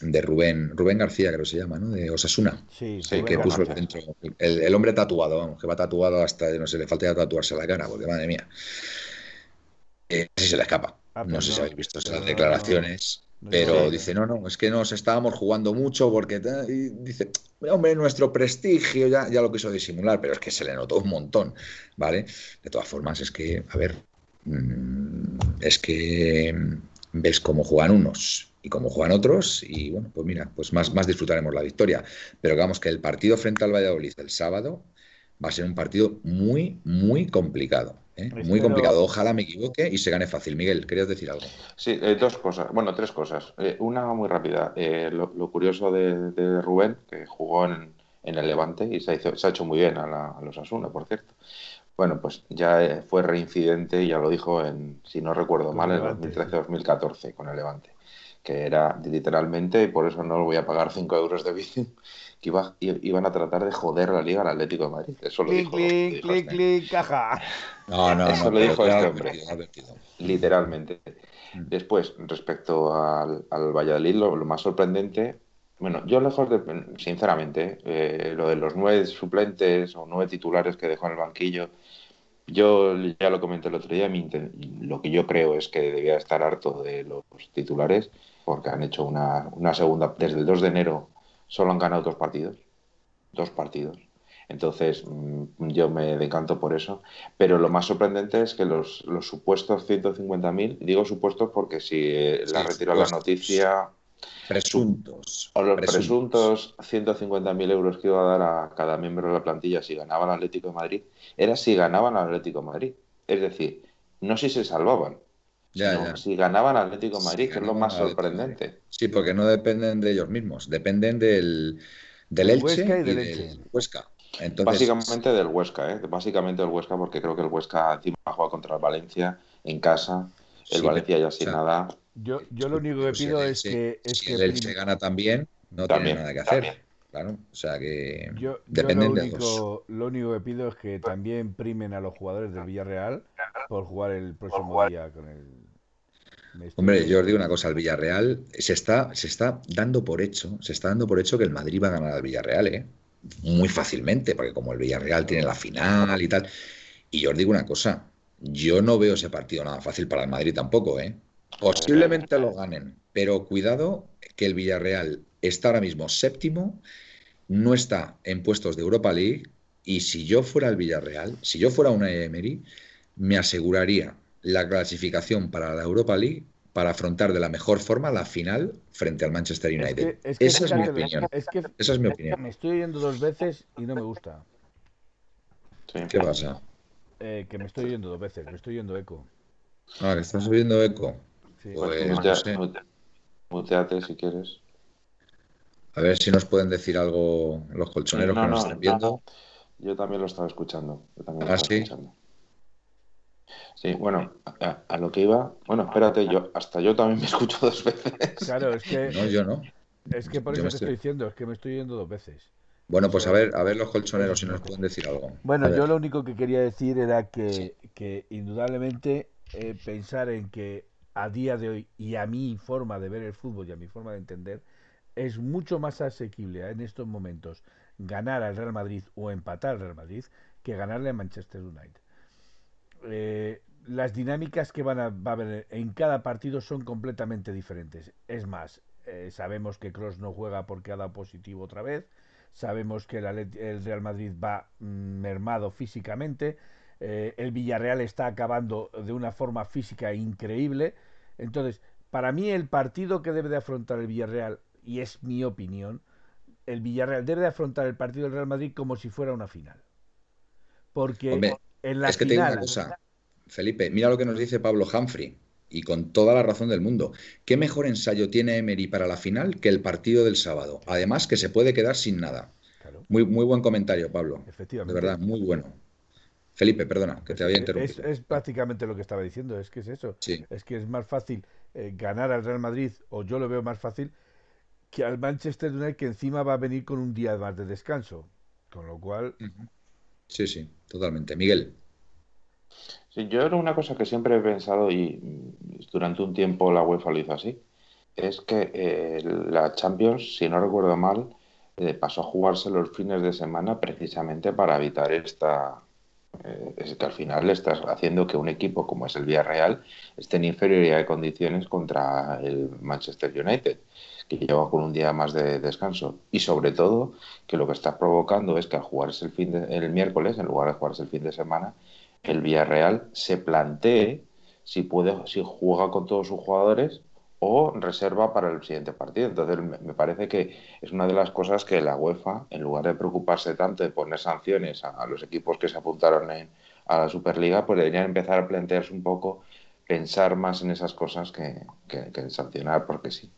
de Rubén, Rubén García, creo que se llama, ¿no? De Osasuna. Sí, que puso el centro. El, hombre tatuado, que va tatuado hasta, no sé, le falta ya tatuarse la cara, porque madre mía. Eh, si se le escapa. Ah, no pues sé si habéis visto esas declaraciones. pero dice, no, no, es que nos estábamos jugando mucho porque dice, hombre, nuestro prestigio ya, ya lo quiso disimular, pero es que se le notó un montón, ¿vale? De todas formas, es que, a ver, mm, es que ves cómo juegan unos y como juegan otros, y bueno, pues mira, pues más, más disfrutaremos la victoria. Pero digamos que el partido frente al Valladolid el sábado va a ser un partido muy, muy complicado. ¿eh? Muy complicado. Ojalá me equivoque y se gane fácil. Miguel, ¿querías decir algo? Sí, eh, dos cosas. Bueno, tres cosas. Eh, una muy rápida. Lo, curioso de, Rubén, que jugó en, el Levante y se ha, hecho muy bien a, los Asuna, por cierto. Bueno, pues ya fue reincidente, ya lo dijo en, si no recuerdo mal, en 2013-2014 con el Levante que era literalmente, y por eso no voy a pagar 5 euros de bici, que iban a tratar de joder la liga al Atlético de Madrid. Eso lo dijo. Clic, clic, este clic, caja. No, no, eso lo dijo este hombre. Literalmente. Mm. Después, respecto al, al Valladolid, lo, más sorprendente, bueno, yo lejos de, sinceramente, eh, lo de los nueve suplentes o nueve titulares que dejó en el banquillo, yo ya lo comenté el otro día, lo que yo creo es que debía estar harto de los titulares porque han hecho una, una segunda, desde el 2 de enero solo han ganado dos partidos, dos partidos. Entonces, mm, yo me decanto por eso. Pero lo más sorprendente es que los, los supuestos 150.000, digo supuestos porque si la retiró la noticia, Presuntos. O los presuntos, 150.000 euros que iba a dar a cada miembro de la plantilla si ganaban el Atlético de Madrid, era si ganaban al Atlético de Madrid. Es decir, no si se salvaban, Ya, ya. si ganaban Atlético de Si Madrid, que es lo más sorprendente. Sí, porque no dependen de ellos mismos, dependen del, del Elche Huesca y y del del Elche. Huesca. Entonces, Básicamente del Huesca, ¿eh? Básicamente del Huesca, porque creo que el Huesca encima juega contra el Valencia en casa. El Sí, Valencia ya sin o sea, nada. Yo, yo lo único que pues si pido el es Elche- que, es si que el Elche gana también, no También, tiene nada que hacer. también. Claro, o sea que Yo, yo dependen lo, de dos. único, lo único que pido es que también primen a los jugadores del Villarreal por jugar el próximo día con el. estoy- Hombre, yo os digo una cosa, el Villarreal se está, se está dando por hecho, se está dando por hecho que el Madrid va a ganar al Villarreal, ¿eh? Muy fácilmente, porque como el Villarreal tiene la final y tal. Y yo os digo una cosa, yo no veo ese partido nada fácil para el Madrid tampoco, ¿eh? Posiblemente lo ganen, pero cuidado que el Villarreal está ahora mismo séptimo, no está en puestos de Europa League, y si yo fuera el Villarreal, si yo fuera una Emery, me aseguraría la clasificación para la Europa League para afrontar de la mejor forma la final frente al Manchester Es United. que- es que Esa es mi opinión. Es que Esa es mi opinión. me estoy oyendo dos veces y no me gusta. Sí. ¿Qué pasa? Eh, que me estoy oyendo dos veces, me estoy oyendo eco. Ah, que estás oyendo eco. Sí. Pues, no sé. muteate si quieres. A ver si nos pueden decir algo los colchoneros No, que nos no, están viendo. Yo también lo estaba escuchando. Yo también lo ¿Ah, estaba sí? escuchando. Sí, bueno, a, a lo que iba. Bueno, espérate, yo hasta yo también me *laughs* escucho dos veces. Claro, es que, No, yo no. es que por yo eso te estoy- estoy diciendo, es que me estoy oyendo dos veces. Bueno, pues a ver, a ver los colchoneros si nos pueden decir algo. Bueno, yo lo único que quería decir era que, que indudablemente eh, pensar en que a día de hoy y a mi forma de ver el fútbol y a mi forma de entender es mucho más asequible en estos momentos ganar al Real Madrid o empatar al Real Madrid que ganarle a Manchester United. Eh, las dinámicas que van a, va a haber en cada partido son completamente diferentes. Es más, eh, sabemos que Cross no juega porque ha dado positivo otra vez. Sabemos que el, Real Madrid va mm, mermado físicamente. Eh, el Villarreal está acabando de una forma física increíble. Entonces, para mí el partido que debe de afrontar el Villarreal, y es mi opinión, el Villarreal debe de afrontar el partido del Real Madrid como si fuera una final. Porque Hombre, en la Es que te digo una cosa, Felipe, mira lo que nos dice Pablo Humphrey, y con toda la razón del mundo. ¿Qué mejor ensayo tiene Emery para la final que el partido del sábado? Además, que se puede quedar sin nada. Claro, Muy, muy buen comentario, Pablo. De efectivamente. verdad, muy bueno. Felipe, perdona, que te había interrumpido. es prácticamente lo que estaba diciendo, es que es eso. Sí, Es que es más fácil eh, ganar al Real Madrid, o yo lo veo más fácil, que al Manchester United, que encima va a venir con un día más de descanso. Con lo cual, sí, sí, totalmente. Miguel, Sí, yo era una cosa que siempre he pensado y mm, durante un tiempo la UEFA lo hizo así, es que eh, la Champions, si no recuerdo mal, eh, pasó a jugarse los fines de semana precisamente para evitar esta... eh, es que al final le estás haciendo que un equipo como es el Villarreal esté en inferioridad de condiciones contra el Manchester United, que lleva con un día más de descanso. Y sobre todo, que lo que está provocando es que al jugarse el, fin de- el miércoles, en lugar de jugarse el fin de semana, el Villarreal se plantee si puede, si juega con todos sus jugadores o reserva para el siguiente partido. Entonces me parece que es una de las cosas que la UEFA, en lugar de preocuparse tanto de poner sanciones a, los equipos que se apuntaron en- a la Superliga, pues deberían empezar a plantearse un poco, pensar más en esas cosas que, que- en sancionar, porque sí.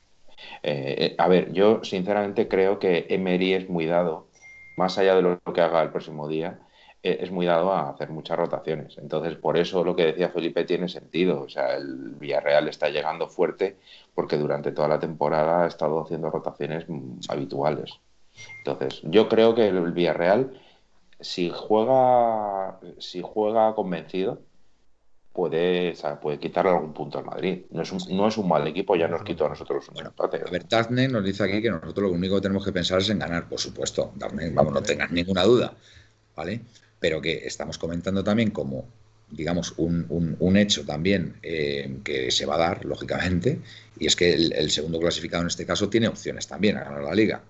Eh, eh, a ver, yo sinceramente creo que Emery es muy dado, más allá de lo que haga el próximo día, es muy dado a hacer muchas rotaciones. Entonces, por eso lo que decía Felipe tiene sentido. O sea, el Villarreal está llegando fuerte porque durante toda la temporada ha estado haciendo rotaciones habituales. Entonces, yo creo que el Villarreal, si juega, si juega convencido, puede, o sea, puede quitarle algún punto al Madrid. No es un, no es un mal equipo, ya nos quitó a nosotros un empate. a ver, Daphne nos dice aquí que nosotros lo único que tenemos que pensar es en ganar, por supuesto. Daphne, vamos, no tengas ninguna duda, ¿vale? Pero que estamos comentando también como, digamos, un, un- hecho también eh, que se va a dar, lógicamente, y es que el, el segundo clasificado en este caso tiene opciones también a ganar la liga,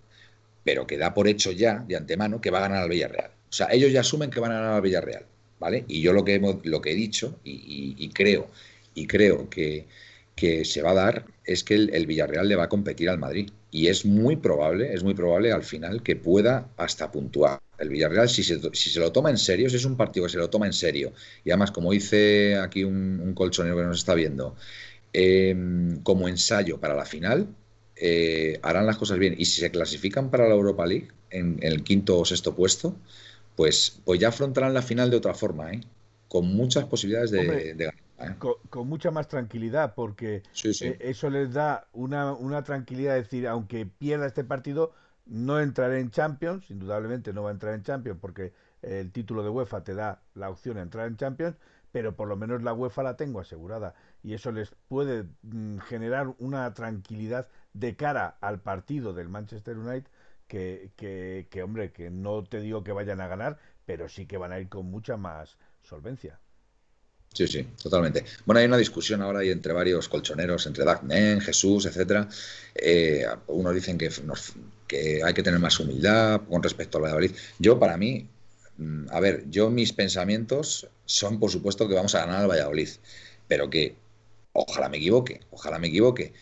pero que da por hecho ya, de antemano, que va a ganar al Villarreal. O sea, ellos ya asumen que van a ganar al Villarreal, ¿vale? Y yo lo que, hemos, lo que he dicho, y, creo, y creo que, que se va a dar es que el, Villarreal le va a competir al Madrid. Y es muy probable, es muy probable al final que pueda hasta puntuar. El Villarreal, si se, si se lo toma en serio, si es un partido que se lo toma en serio, y además, como dice aquí un, colchonero que nos está viendo, em, como ensayo para la final, eh, harán las cosas bien. Y si se clasifican para la Europa League en, el quinto o sexto puesto, pues, pues ya afrontarán la final de otra forma, ¿eh? con muchas posibilidades de, ganar. ¿eh? Con, mucha más tranquilidad, porque eh, eso les da una, una tranquilidad, de decir, aunque pierda este partido, no entraré en Champions, indudablemente no va a entrar en Champions, porque el título de UEFA te da la opción de entrar en Champions, pero por lo menos la UEFA la tengo asegurada y eso les puede mm, generar una tranquilidad de cara al partido del Manchester United que, que, que, hombre, que no te digo que vayan a ganar, pero sí que van a ir con mucha más solvencia. Sí, sí, totalmente. Bueno, hay una discusión ahora ahí entre varios colchoneros, entre Dagnen, Jesús, etcétera. Eh, unos dicen que, que hay que tener más humildad con respecto al Valladolid. Yo, para mí, mm, a ver, yo mis pensamientos son, por supuesto, que vamos a ganar al Valladolid, pero que ojalá me equivoque, ojalá me equivoque.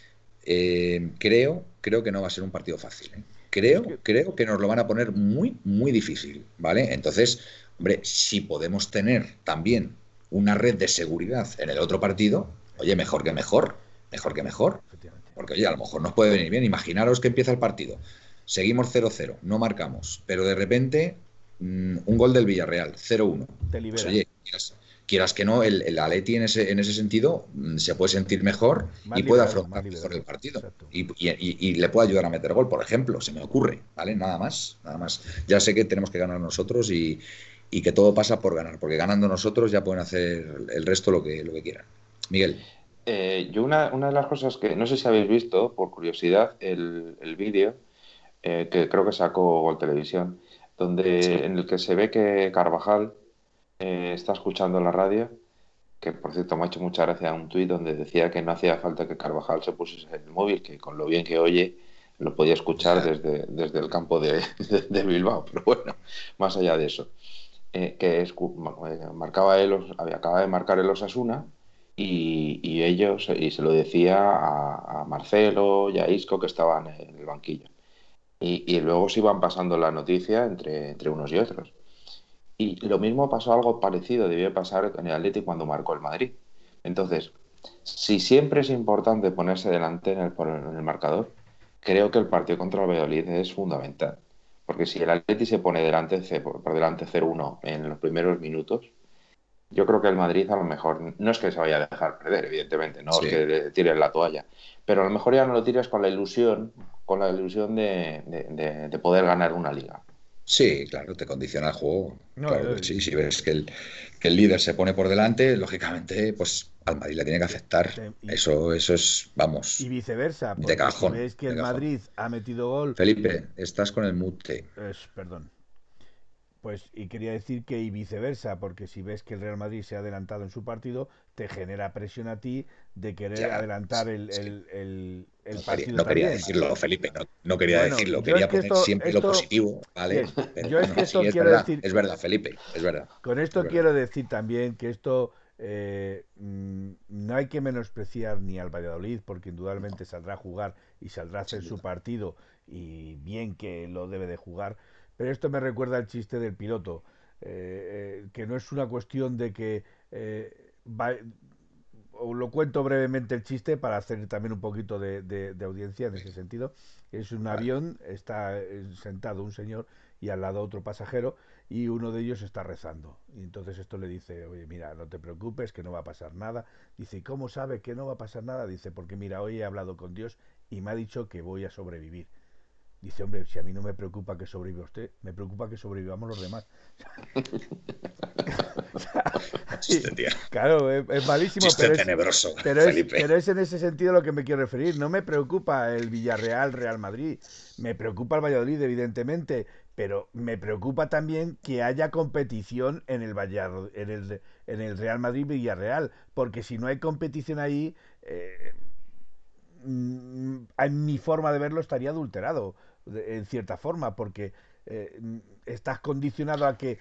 Eh, creo, creo que no va a ser un partido fácil. ¿eh? Creo, creo que nos lo van a poner muy, muy difícil, ¿vale? Entonces, hombre, si podemos tener también una red de seguridad en el otro partido, oye, mejor que mejor, mejor que mejor. Porque, oye, a lo mejor nos puede venir bien. Imaginaros que empieza el partido, seguimos 0-0, no marcamos, pero de repente mm, un gol del Villarreal, 0-1. Pues, oye, quieras, que no, el, el Atleti en ese, en ese sentido mm, se puede sentir mejor y puede afrontar mejor el partido. Y, y, le puede ayudar a meter gol, por ejemplo, se me ocurre, ¿vale? Nada más, nada más. Ya sé que tenemos que ganar nosotros y, y que todo pasa por ganar, porque ganando nosotros ya pueden hacer el resto lo que, lo que quieran. Miguel. Eh, yo una, una, de las cosas que, no sé si habéis visto, por curiosidad, el, el vídeo eh, que creo que sacó Gol Televisión, donde, en el que se ve que Carvajal eh, está escuchando la radio, que por cierto me ha hecho mucha gracia un tuit donde decía que no hacía falta que Carvajal se pusiese el móvil, que con lo bien que oye lo podía escuchar desde, desde el campo *laughs* de, de Bilbao, pero bueno, más allá de eso. Eh, que es, eh, marcaba él, acaba de marcar el Osasuna y, y ellos, y se lo decía a, Marcelo y a Isco que estaban en el banquillo. Y, luego se iban pasando la noticia entre, unos y otros. Y lo mismo pasó, algo parecido debió pasar en el Atlético cuando marcó el Madrid. Entonces, si siempre es importante ponerse delante en el, en el marcador, creo que el partido contra el Valladolid es fundamental. Porque si el Atleti se pone delante, por, delante 0-1 en los primeros minutos, yo creo que el Madrid a lo mejor, no es que se vaya a dejar perder, evidentemente, no es que tire la toalla, pero a lo mejor ya no lo tires con la ilusión, con la ilusión de poder ganar una liga. Sí, claro, te condiciona el juego. claro, sí, si ves que el, que el líder se pone por delante, lógicamente, pues al Madrid le tiene que afectar. Eso, eso es, vamos. Y viceversa. De cajón. Si ves que el Madrid ha metido gol. Felipe, estás con el mute. Es, perdón. Pues, y quería decir que y viceversa, porque si ves que el Real Madrid se ha adelantado en su partido, te genera presión a ti de querer adelantar el, el, el, no partido. no quería decirlo, Felipe, no, quería decirlo, quería poner siempre lo positivo, ¿vale? yo es que esto quiero verdad, decir. Es verdad, Felipe, es verdad. Con esto quiero decir también que esto. Eh, mm, no hay que menospreciar ni al Valladolid porque indudablemente saldrá a jugar y saldrá a hacer su partido y bien que lo debe de jugar. Pero esto me recuerda al chiste del piloto, eh, eh, que no es una cuestión de que... Eh, lo cuento brevemente el chiste para hacer también un poquito de, audiencia en ese sentido. Es un avión, está sentado un señor y al lado otro pasajero y uno de ellos está rezando. Y entonces esto le dice, oye, mira, no te preocupes, que no va a pasar nada. Dice, ¿y cómo sabe que no va a pasar nada? Dice, porque mira, hoy he hablado con Dios y me ha dicho que voy a sobrevivir. Dice, hombre, si a mí no me preocupa que sobreviva usted, me preocupa que sobrevivamos los demás. *laughs* claro, es, malísimo, pero, es, pero, es, en ese sentido lo que me quiero referir. No me preocupa el Villarreal, Real Madrid. Me preocupa el Valladolid, evidentemente, pero me preocupa también que haya competición en el, Valladolid, en el, en el Real Madrid-Villarreal, porque si no hay competición ahí... Eh, mm, en mi forma de verlo estaría adulterado en cierta forma, porque eh, estás condicionado a que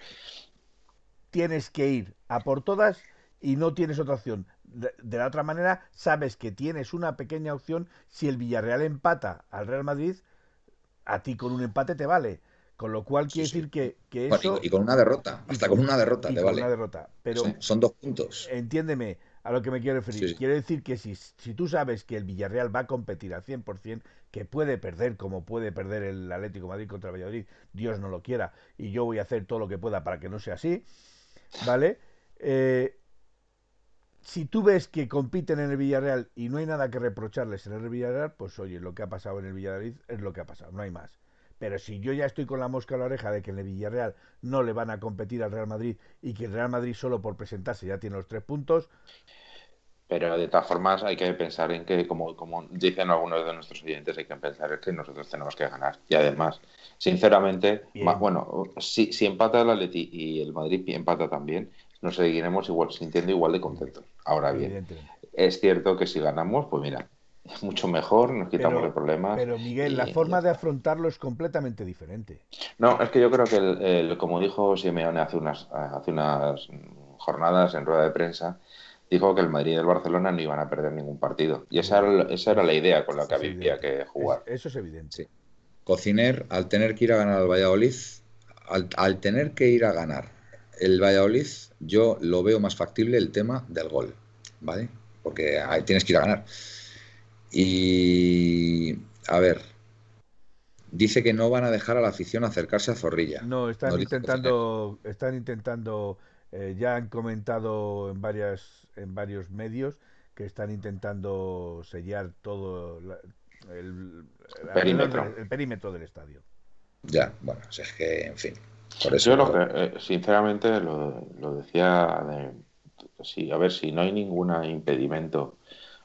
tienes que ir a por todas y no tienes otra opción. de, de la otra manera, sabes que tienes una pequeña opción si el Villarreal empata al Real Madrid, a ti con un empate te vale. Con lo cual quiere Sí, sí. decir que, que Bueno, eso... y, y con una derrota, hasta con una derrota te con vale. una derrota. Pero son, son dos puntos. entiéndeme a lo que me quiero referir. Sí. Quiero decir que si, si tú sabes que el Villarreal va a competir al 100%, que puede perder como puede perder el Atlético de Madrid contra el Valladolid, Dios no lo quiera, y yo voy a hacer todo lo que pueda para que no sea así, ¿vale? Eh, si tú ves que compiten en el Villarreal y no hay nada que reprocharles en el Villarreal, pues oye, lo que ha pasado en el Villarreal es lo que ha pasado, no hay más. Pero si yo ya estoy con la mosca a la oreja de que en el Villarreal no le van a competir al Real Madrid y que el Real Madrid solo por presentarse ya tiene los tres puntos, Pero de todas formas hay que pensar en que, como, como dicen algunos de nuestros oyentes, hay que pensar en que nosotros tenemos que ganar. Y además, sinceramente, bueno, si, si empata el Atleti y el Madrid empata también, nos seguiremos igual, sintiendo igual de contentos. Ahora bien, es cierto que si ganamos, pues mira, es mucho mejor, nos quitamos Pero- el problema. Pero Miguel, la y- forma de afrontarlo es completamente diferente. No, es que yo creo que, el- el- como dijo Simeone hace unas, hace unas jornadas en rueda de prensa, dijo que el Madrid y el Barcelona no iban a perder ningún partido. Y esa era, esa era la idea con la que había que jugar. Es- eso es evidente. Sí. Cociner, al tener que ir a ganar al Valladolid, al, al tener que ir a ganar el Valladolid, yo lo veo más factible el tema del gol, ¿vale? Porque ahí tienes que ir a ganar. Y, a ver, dice que no van a dejar a la afición acercarse a Zorrilla. No, están intentando, están intentando, eh, ya han comentado en varias, en varios medios que están intentando sellar todo la- el, el- Perímetro. el perímetro del estadio. Ya, bueno, si es que, en fin. Por eso, Yo lo que, eh, sinceramente, lo, lo decía, de, sí, a ver, si no hay ningún impedimento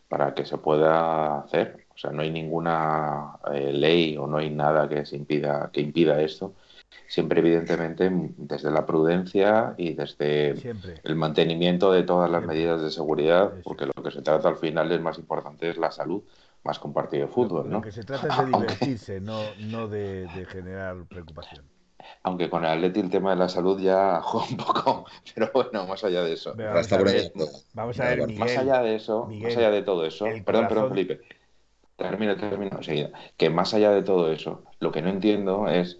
para que se pueda hacer, o sea, no hay ninguna eh, ley o no hay nada que se impida, que impida esto, siempre evidentemente desde la prudencia y desde Siempre. el mantenimiento de todas las Siempre. medidas de seguridad, porque lo que se trata al final es más importante es la salud, más que un partido de fútbol, Lo ¿no? que se trata es de *laughs* divertirse, no, no de, de generar preocupación. Aunque con el Atleti el tema de la salud ya *laughs* juega un poco, pero bueno, más allá de eso. Vamos a ver. Vamos a ver, Miguel. Más allá de eso, Miguel, más allá de todo eso, perdón, perdón, Felipe, termino, termino enseguida. Que más allá de todo eso, lo que no entiendo es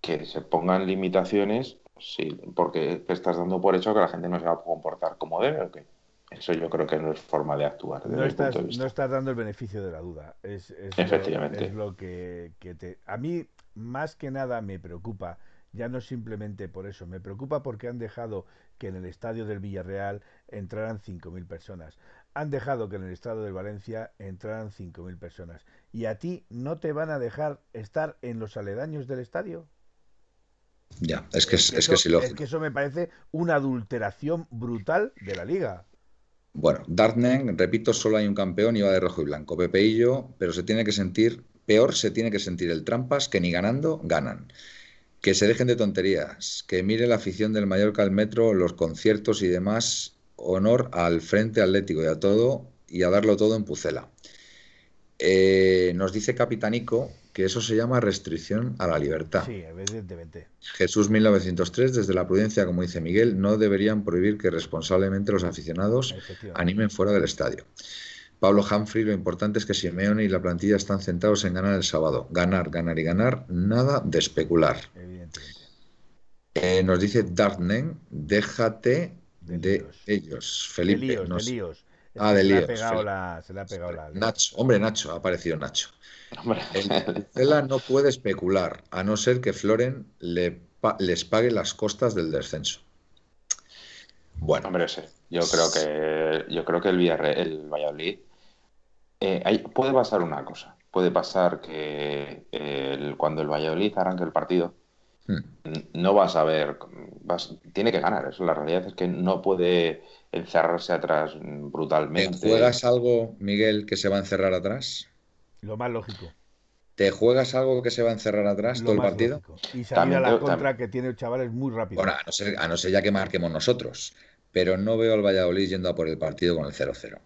que se pongan limitaciones, sí, porque te estás dando por hecho que la gente no se va a comportar como debe o qué. Eso yo creo que no es forma de actuar desde no estás, punto de vista. no estás dando el beneficio de la duda. Es, es Efectivamente. Lo, es lo que, que te... A mí, más que nada, me preocupa, ya no simplemente por eso, me preocupa porque han dejado que en el estadio del Villarreal entraran 5.000 personas. Han dejado que en el estadio del Valencia entraran 5.000 personas. ¿Y a ti no te van a dejar estar en los aledaños del estadio? Ya, es que es, es eso, que es ilógico. es que eso me parece una adulteración brutal de la liga. Bueno, Dartnen, repito, solo hay un campeón y va de rojo y blanco. Pepeillo, pero se tiene que sentir, peor se tiene que sentir el Trampas, que ni ganando ganan. Que se dejen de tonterías, que mire la afición del Mallorca al metro, los conciertos y demás. Honor al Frente Atlético y a todo, y a darlo todo en Pucela. Eh, nos dice Capitanico que eso se llama restricción a la libertad. Sí, evidentemente. Jesús 1903, desde la prudencia, como dice Miguel, no deberían prohibir que responsablemente los aficionados animen fuera del estadio. Pablo Humphrey, lo importante es que Simeone y la plantilla están centrados en ganar el sábado. Ganar, ganar y ganar, nada de especular. Eh, nos dice Dartnen, déjate De de, líos. ellos. De Felipe, líos, nos- de líos. Ah, de se le ha líos, la, se le ha pegado la. Nacho, hombre, Nacho, ha aparecido Nacho. Hombre, El no puede especular, a no ser que Floren le pa- les pague las costas del descenso. Bueno, Hombre, sí. Yo creo que yo creo que el Villarreal, el Valladolid, eh, hay- puede pasar una cosa. Puede pasar que el- cuando el Valladolid arranque el partido, hmm, no vas a ver, vas- tiene que ganar. Eso, la realidad es que no puede encerrarse atrás mm, ¿te brutalmente. juegas algo, Miguel, que se va a encerrar atrás? Lo más lógico. ¿Te juegas algo que se va a encerrar atrás Lo todo el más partido? lógico. Y salir También a la contra que tiene chavales muy rápido. Bueno, a no, ser, a no ser ya que marquemos nosotros. Pero no veo al Valladolid yendo a por el partido con el 0-0.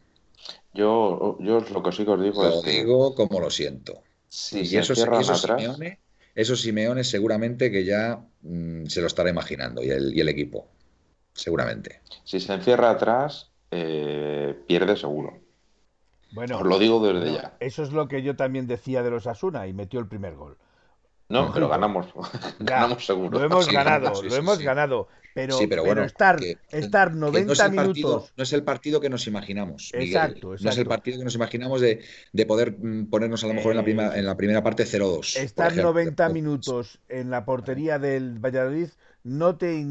Yo, yo lo que sí que os digo Lo es que digo como lo siento. si y se eso, encierran eso atrás, Simeone, eso Simeone seguramente que ya mm, se lo estará imaginando y el, y el equipo. Seguramente. si se encierra atrás, eh, pierde seguro. Bueno, Os lo digo desde ya. Eso es lo que yo también decía de los Asuna y metió el primer gol. No, pero ganamos. *laughs* Ya, ganamos seguro. Lo hemos Sí, ganado, sí, lo sí, hemos sí. ganado. Pero, Sí, pero pero bueno, estar, que- estar que 90 no es partido, minutos. no es el partido que nos imaginamos. Miguel. Exacto, No es el partido que nos imaginamos de, de poder mm, ponernos a lo mejor en la, prima- en la primera parte 0-2. por Estar ejemplo. 90 minutos en la portería del Valladolid no te,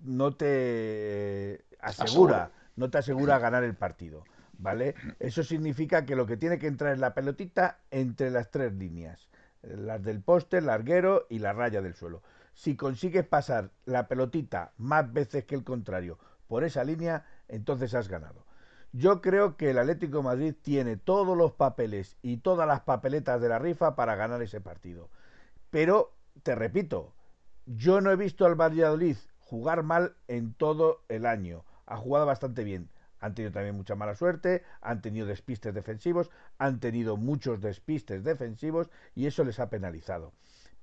no te eh, asegura, no te asegura ganar el partido, ¿vale? Eso significa que lo que tiene que entrar es la pelotita entre las tres líneas, eh, las del poste, el larguero y la raya del suelo. Si consigues pasar la pelotita más veces que el contrario por esa línea, entonces has ganado. Yo creo que el Atlético Madrid tiene todos los papeles y todas las papeletas de la rifa para ganar ese partido. Pero, te repito, yo no he visto al Valladolid jugar mal en todo el año. Ha jugado bastante bien. Han tenido también mucha mala suerte, han tenido despistes defensivos, han tenido muchos despistes defensivos y eso les ha penalizado.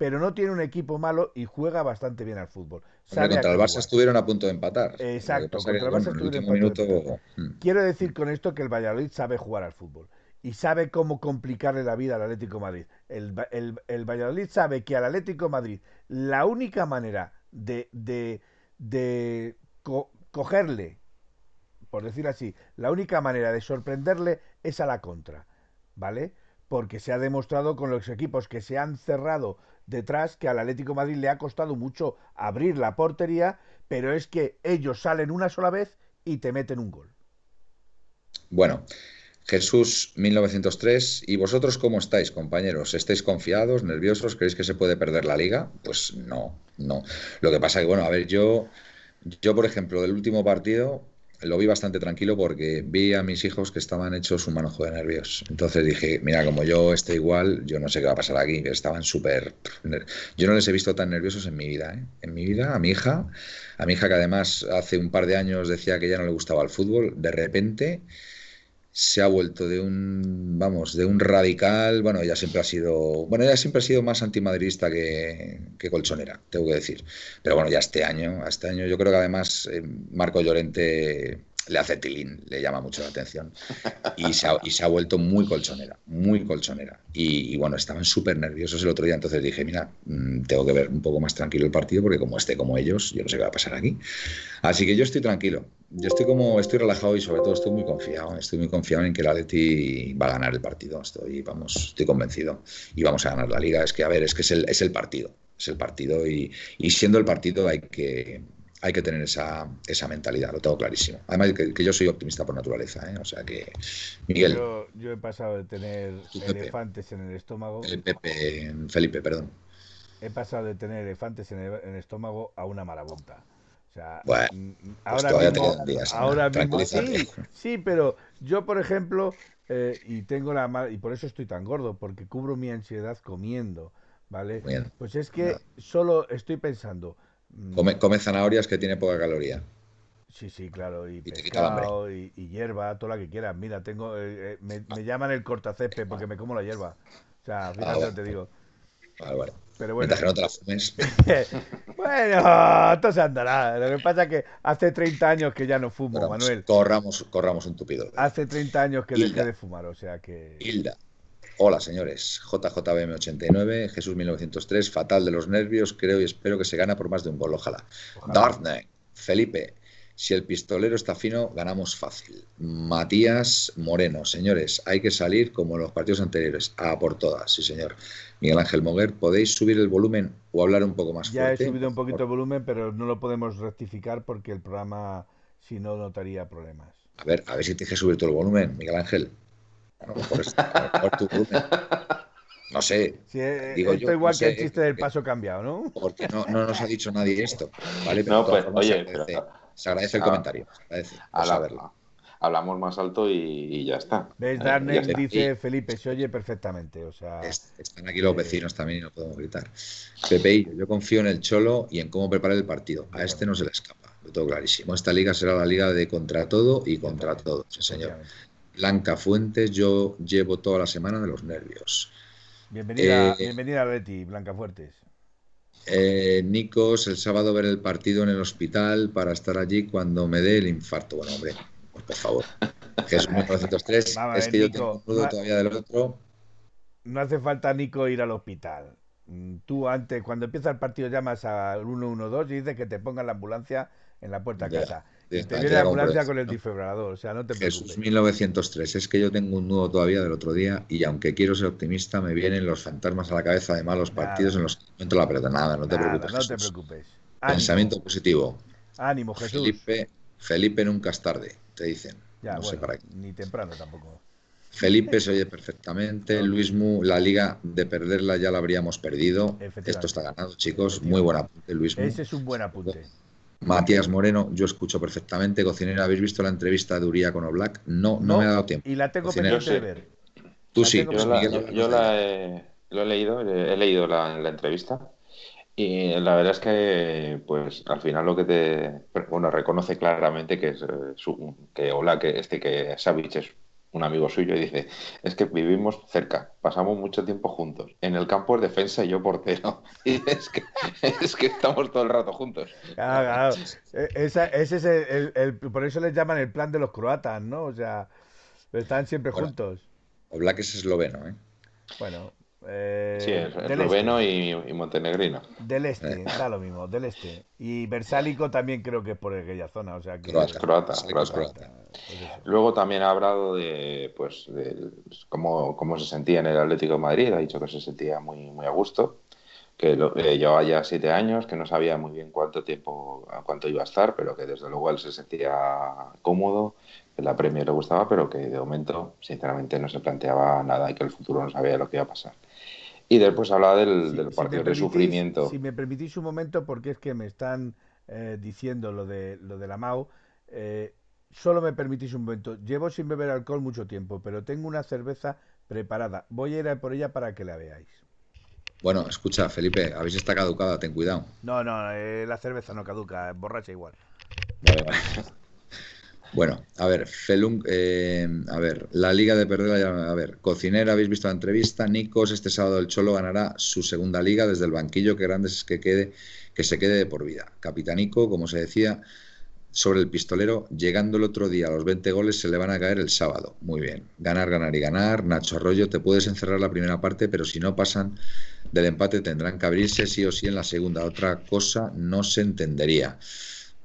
Pero no tiene un equipo malo y juega bastante bien al fútbol. Sabe contra el Barça estuvieron a punto de empatar. Exacto, contra el Barça estuvieron a punto de mm, Quiero decir con esto que el Valladolid sabe jugar al fútbol y sabe cómo complicarle la vida al Atlético de Madrid. El, Va- el- el Valladolid sabe que al Atlético de Madrid la única manera de, de, de co- cogerle, por decir así, la única manera de sorprenderle es a la contra, ¿vale? Porque se ha demostrado con los equipos que se han cerrado detrás que al Atlético Madrid le ha costado mucho abrir la portería, pero es que ellos salen una sola vez y te meten un gol. Bueno, Jesús 1903. ¿Y vosotros cómo estáis, compañeros? ¿Estáis confiados, nerviosos? ¿Creéis que se puede perder la liga? Pues no, no. Lo que pasa que, bueno, a ver, yo, yo por ejemplo, del último partido lo vi bastante tranquilo porque vi a mis hijos que estaban hechos un manojo de nervios. Entonces dije, mira, como yo estoy igual, yo no sé qué va a pasar aquí. Estaban súper... *laughs* Yo no les he visto tan nerviosos en mi vida, ¿eh? En mi vida, a mi hija, a mi hija que además hace un par de años decía que ya no le gustaba el fútbol, de repente se ha vuelto de un, vamos, de un radical, bueno, ella siempre ha sido, bueno, ella siempre ha sido más antimadridista que, que colchonera, tengo que decir. Pero bueno, ya este año, este año yo creo que además eh, Marco Llorente le hace tilín, le llama mucho la atención. Y se ha, y se ha vuelto muy colchonera, muy colchonera. Y, y bueno, estaban súper nerviosos el otro día, entonces dije, mira, mm, tengo que ver un poco más tranquilo el partido porque como esté como ellos, yo no sé qué va a pasar aquí. Así que yo estoy tranquilo, yo estoy como, estoy relajado y sobre todo estoy muy confiado, estoy muy confiado en que el Atleti va a ganar el partido, estoy, vamos, estoy convencido y vamos a ganar la liga. Es que, a ver, es que es el, es el partido, es el partido y, y siendo el partido hay que, hay que tener esa, esa mentalidad, lo tengo clarísimo. Además que, que yo soy optimista por naturaleza, ¿eh? o sea que, Miguel, Yo, yo he pasado de tener Pepe. elefantes en el estómago, el Pepe, Felipe, perdón. he pasado de tener elefantes en el, en el estómago a una marabunta. O sea, Bueno, mm, Pues ahora mismo, días, ahora mismo, sí, sí, pero yo, por ejemplo, eh, y tengo la y por eso estoy tan gordo, porque cubro mi ansiedad comiendo, ¿vale? Bien. Pues es que solo estoy pensando, Come, come zanahorias que tiene poca caloría. Sí, sí, claro, y, hambre. pescado, y, y hierba, toda la que quieras. Mira, tengo, eh, eh, me, me llaman el cortacésped porque me como la hierba. O sea, fíjate lo bueno. te digo. Vale, vale. Pero bueno, Mientras que no te la fumes. *laughs* bueno, esto se andará. Lo que pasa es que hace 30 años que ya no fumo, Corramos, Manuel. corramos, corramos un tupido. Hace 30 años que Hilda. dejé de fumar, o sea que... Hilda. Hola, señores. JJBM89, Jesús 1903, fatal de los nervios, creo y espero que se gana por más de un gol, ojalá. Ojalá. Darkneck, Felipe, si el pistolero está fino, ganamos fácil. Matías Moreno, señores, hay que salir como en los partidos anteriores, a por todas, sí señor. Miguel Ángel Moguer, ¿podéis subir el volumen o hablar un poco más Ya he fuerte? subido un poquito el volumen, pero no lo podemos rectificar porque el programa, si no, notaría problemas. A ver, a ver si tienes que subir todo el volumen, Miguel Ángel. A lo mejor, es- a lo mejor tu volumen. No sé, Sí, eh, Digo esto yo, igual no que el chiste del eh, paso cambiado, ¿no? porque no, no nos ha dicho nadie esto. ¿vale? Pero No, pues, oye, se agradece, pero- se agradece el Ah, comentario. Se agradece Habla- saberlo. hablamos más alto y, y ya está. ¿Ves? Eh, Darnell dice Felipe, se oye perfectamente. O sea, Es- Están aquí los vecinos también y no podemos gritar. Pepe, y yo, yo confío en el Cholo y en cómo preparar el partido. A este no se le escapa, lo tengo clarísimo. Esta liga será la liga de contra todo y contra todo, sí, señor. Blanca Fuentes, yo llevo toda la semana de los nervios. Bienvenida, Eh, bienvenida a Leti, Blanca Fuertes. Eh, Nikos, el sábado ver el partido en el hospital para estar allí cuando me dé el infarto. Bueno, hombre, por favor. Jesús 1903, es *laughs* que yo tengo un nudo todavía del otro. No hace falta, Nico, ir al hospital. Mm, tú antes, cuando empieza el partido, llamas al 112 y dices que te pongan la ambulancia en la puerta de casa. Te viene la ambulancia con el desfibrilador, o sea, no te preocupes. Jesús 1903, es que yo tengo un nudo todavía del otro día y aunque quiero ser optimista, me vienen los fantasmas a la cabeza de malos partidos en los que no la pelota. Nada, no te preocupes. No te preocupes. Pensamiento positivo. Ánimo, Jesús. Felipe, Felipe nunca es tarde, te dicen. Ya, no sé para qué. Ni temprano tampoco. Felipe se oye perfectamente. Luis Mu, la liga de perderla ya la habríamos perdido. Esto está ganado, chicos. Muy buen apunte, Luis Mu. Ese es un buen apunte. Matías Moreno, yo escucho perfectamente. Cocinero, ¿habéis visto la entrevista de Uría con Oblak? No, no, me ha dado tiempo. Y la tengo pendiente de ver. Tú sí. Yo, la, he, lo he leído, he leído la, entrevista. Y la verdad es que, pues, al final lo que te, bueno, reconoce claramente que es eh, su, que Oblak, este que Savic es un amigo suyo, y dice, es que vivimos cerca, pasamos mucho tiempo juntos. En el campo es defensa y yo portero. *laughs* Y es que, es que estamos todo el rato juntos. Claro, claro. E, ese es el, por eso les llaman el plan de los croatas, ¿no? O sea, están siempre juntos. O Black es esloveno, ¿eh? Bueno, eh, sí, esloveno este. y, montenegrino. Del este, eh. da lo mismo, del este. Y Versálico también creo que es por aquella zona, o sea que... Croata, croata, Luego también ha hablado de, pues, de cómo, cómo, se sentía en el Atlético de Madrid, ha dicho que se sentía muy, muy a gusto, que lo, eh, llevaba ya siete años, que no sabía muy bien cuánto tiempo, cuánto iba a estar, pero que desde luego él se sentía cómodo, que la Premier le gustaba, pero que de momento, sinceramente, no se planteaba nada y que el futuro no sabía lo que iba a pasar. Y después hablaba del, partido de sufrimiento. Si me permitís un momento, porque es que me están eh, diciendo lo de, lo de la MAU, eh, solo me permitís un momento. Llevo sin beber alcohol mucho tiempo, pero tengo una cerveza preparada. Voy a ir a por ella para que la veáis. Bueno, escucha, Felipe, habéis está caducada, ten cuidado. No, no, eh, la cerveza no caduca, borracha igual. Bueno, a ver, Felung, eh, a ver, la Liga de Perder, a ver, Cocinera, habéis visto la entrevista, Nicos, este sábado el Cholo ganará su segunda liga desde el banquillo, que grande es que quede, que se quede de por vida. Capitanico, como se decía, sobre el pistolero, llegando el otro día a los 20 goles se le van a caer el sábado. Muy bien, ganar, ganar y ganar. Nacho Arroyo, te puedes encerrar la primera parte, pero si no pasan del empate tendrán que abrirse sí o sí en la segunda. Otra cosa no se entendería.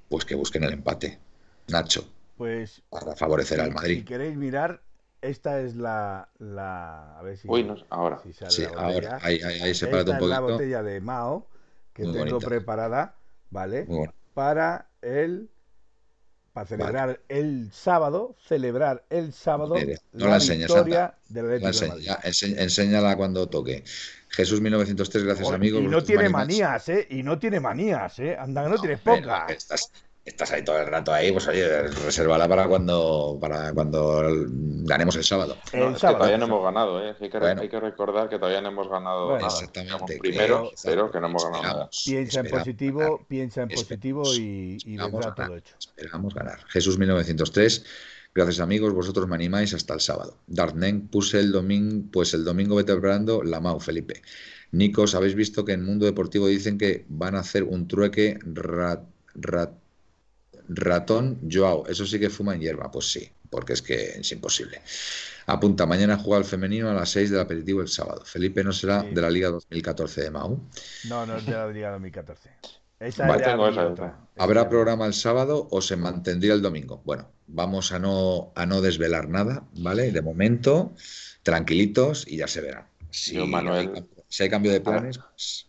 Pues que busquen el empate. Nacho, pues. Para favorecer al Madrid. Si queréis mirar, esta es la. la a ver si. Uy, no, ahora. sí, ahora. Ahí, ahí, ahí se esta un poquito. Es la botella de Mao que tengo preparada, ¿vale? Para el. Para celebrar el sábado, celebrar el sábado no la, victoria del la enseña, enséñala cuando toque. Jesús 1903, gracias amigos. Y no tiene manías, ¿eh? Y no tiene manías, ¿eh? Anda, no, no tienes pocas estás ahí todo el rato ahí, pues oye, resérvala para cuando para cuando ganemos el sábado. el sábado. todavía no hemos ganado, ¿eh? Hay que, hay que, recordar que todavía no hemos ganado nada. Exactamente. primero, pero que no hemos ganado nada. Piensa en positivo, piensa en positivo y, y vendrá todo hecho. Esperamos ganar. Jesús 1903. Gracias amigos, vosotros me animáis hasta el sábado. Dartnen puse el domingo, pues el domingo vete preparando la Mau, Felipe. Nicos, habéis visto que en Mundo Deportivo dicen que van a hacer un trueque rat, rat Ratón Joao, eso sí que fuma en hierba, pues sí, porque es que es imposible. Apunta, mañana juega el femenino a las 6 del aperitivo el sábado. Felipe no será de la Liga 2014 de Mau. No, no es de la Liga 2014. ¿Habrá programa el sábado o se mantendría el domingo? Bueno, vamos a no, a no desvelar nada, ¿vale? De momento, tranquilitos y ya se verá. Si, Manuel, si hay cambio de planes, pues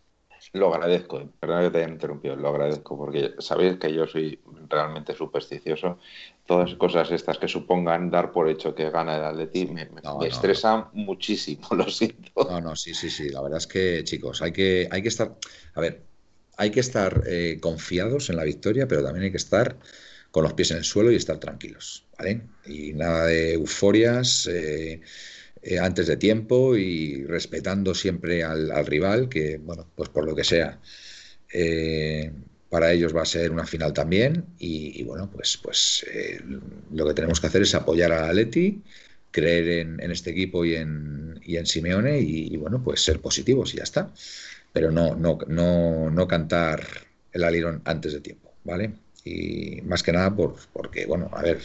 lo agradezco, perdón que te haya interrumpido, lo agradezco porque sabéis que yo soy realmente supersticioso. Todas cosas estas que supongan dar por hecho que gana el Atleti me, me, estresan muchísimo, *laughs* lo siento. No, no, sí, sí, sí. La verdad es que, chicos, hay que, hay que estar. A ver, hay que estar eh, confiados en la victoria, pero también hay que estar con los pies en el suelo y estar tranquilos, ¿vale? Y nada de euforias. Eh, eh, antes de tiempo y respetando siempre al, rival, que, bueno, pues por lo que sea, eh, para ellos va a ser una final también. Y, bueno, pues, pues eh, lo que tenemos que hacer es apoyar a Leti, creer en, este equipo y en, y en Simeone y, bueno, pues ser positivos y ya está. Pero no, no, no, no cantar el alirón antes de tiempo, ¿vale? Y más que nada por, porque, bueno, a ver,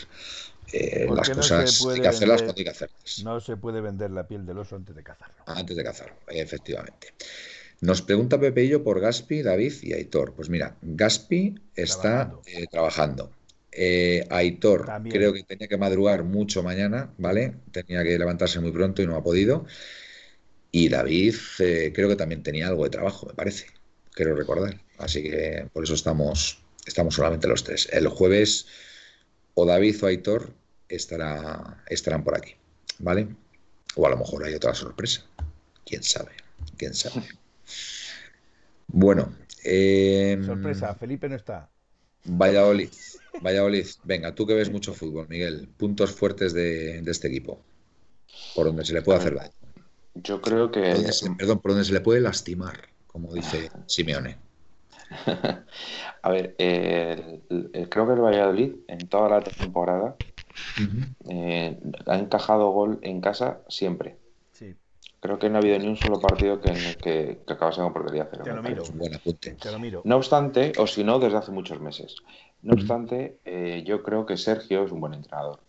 Eh, las no cosas hay que hacerlas vender- cuando hay que hacerlas. No se puede vender la piel del oso antes de cazarlo. Antes de cazarlo, efectivamente. Nos pregunta Pepeillo por Gaspi, David y Aitor. Pues mira, Gaspi está Trabajando. eh, trabajando. Eh, Aitor También. creo que tenía que madrugar mucho mañana, ¿vale? Tenía que levantarse muy pronto y no ha podido. Y David eh, creo que también tenía algo de trabajo, me parece. Quiero recordar. Así que por eso estamos, estamos solamente los tres. El jueves o David o Aitor estará, estarán por aquí, ¿vale? O a lo mejor hay otra sorpresa. ¿Quién sabe? ¿Quién sabe? *laughs* Bueno, eh, Sorpresa, Felipe no está. Valladolid. Valladolid. Venga, tú que ves mucho fútbol, Miguel. Puntos fuertes de, de este equipo. Por donde se le puede hacer daño. Yo creo que. Por donde se- perdón, por donde se le puede lastimar, como dice Simeone. *laughs* A ver, eh, el- el- creo que el Valladolid en toda la temporada eh, ha encajado gol en casa siempre. Sí, Creo que no ha habido ni un solo partido que, que, que acabase con portería cero. Te lo miro. Es parece. un buen apunte. te lo miro. No obstante, o si no, desde hace muchos meses. No obstante, eh, yo creo que Sergio es un buen entrenador.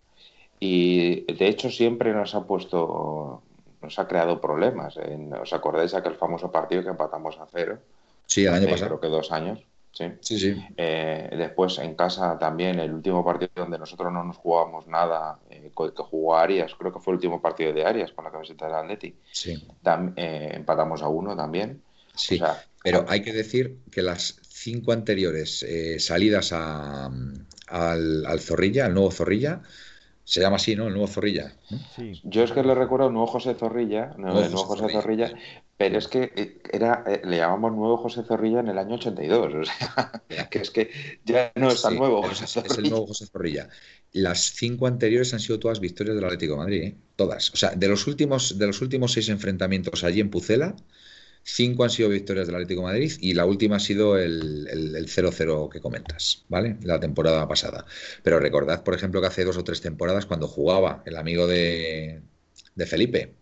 Y de hecho siempre nos ha puesto, nos ha creado problemas. En- ¿Os acordáis de aquel famoso partido que empatamos a cero? Sí, el año hace, pasado. Creo que dos años. Sí. Sí, sí. Eh, después en casa también, el último partido donde nosotros no nos jugábamos nada, eh, que jugó Arias, creo que fue el último partido de Arias con la camiseta del Atleti. Sí, Tam- eh, empatamos a uno también. sí. O sea, Pero hay que decir que las cinco anteriores eh, salidas a, al, al Zorrilla, al nuevo Zorrilla, se llama así, ¿no? El nuevo Zorrilla. ¿no? Sí. Yo es que le recuerdo al nuevo José Zorrilla, no, Nuevo el nuevo José José Zorrilla. Zorrilla, pero es que eh, era, eh, le llamamos nuevo José Zorrilla en el año 82, o sea, *laughs* que es que ya no es tan Sí, nuevo José es, es el Zorrilla. nuevo José Zorrilla. Las cinco anteriores han sido todas victorias del Atlético de Madrid, ¿eh? Todas. O sea, de los últimos, de los últimos seis enfrentamientos allí en Pucela, cinco han sido victorias del Atlético de Madrid y la última ha sido el, el, el 0-0 que comentas, ¿vale? La temporada pasada. Pero recordad, por ejemplo, que hace dos o tres temporadas, cuando jugaba el amigo de, de Felipe,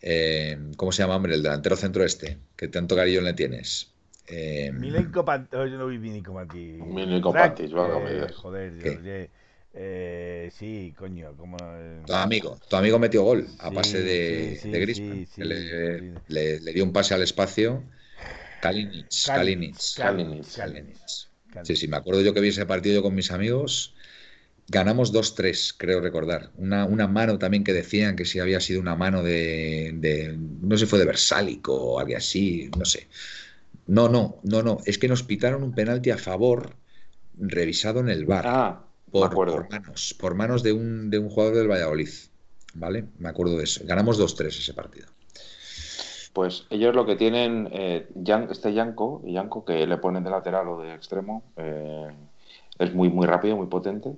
eh, ¿cómo se llama, hombre? El delantero centro este, que tanto cariño le tienes. Eh, Milenko Pantic. Oh, yo no vi Milenko Pantic. Milenko valga eh. Joder, yo- eh, sí, coño, como. eh, Tu amigo, tu amigo metió gol a Sí, pase de, sí, sí, de Griezmann, sí, sí, que le, sí. le- le dio un pase al espacio. Kalinic, Kalinic, Kalinic. Kalinic. Sí, sí, me acuerdo yo que vi ese partido yo con mis amigos. Ganamos 2-3, creo recordar. Una, una mano también que decían que si había sido una mano de, de- no sé fue de Versálico o algo así, no sé. No, no, no, no. Es que nos pitaron un penalti a favor revisado en el bar Ah, por, manos, por manos de un, de un jugador del Valladolid. ¿Vale? Me acuerdo de eso. Ganamos 2-3 ese partido. Pues ellos lo que tienen, eh, este Yanko, Yanko que le ponen de lateral o de extremo, eh, es muy, muy rápido, muy potente.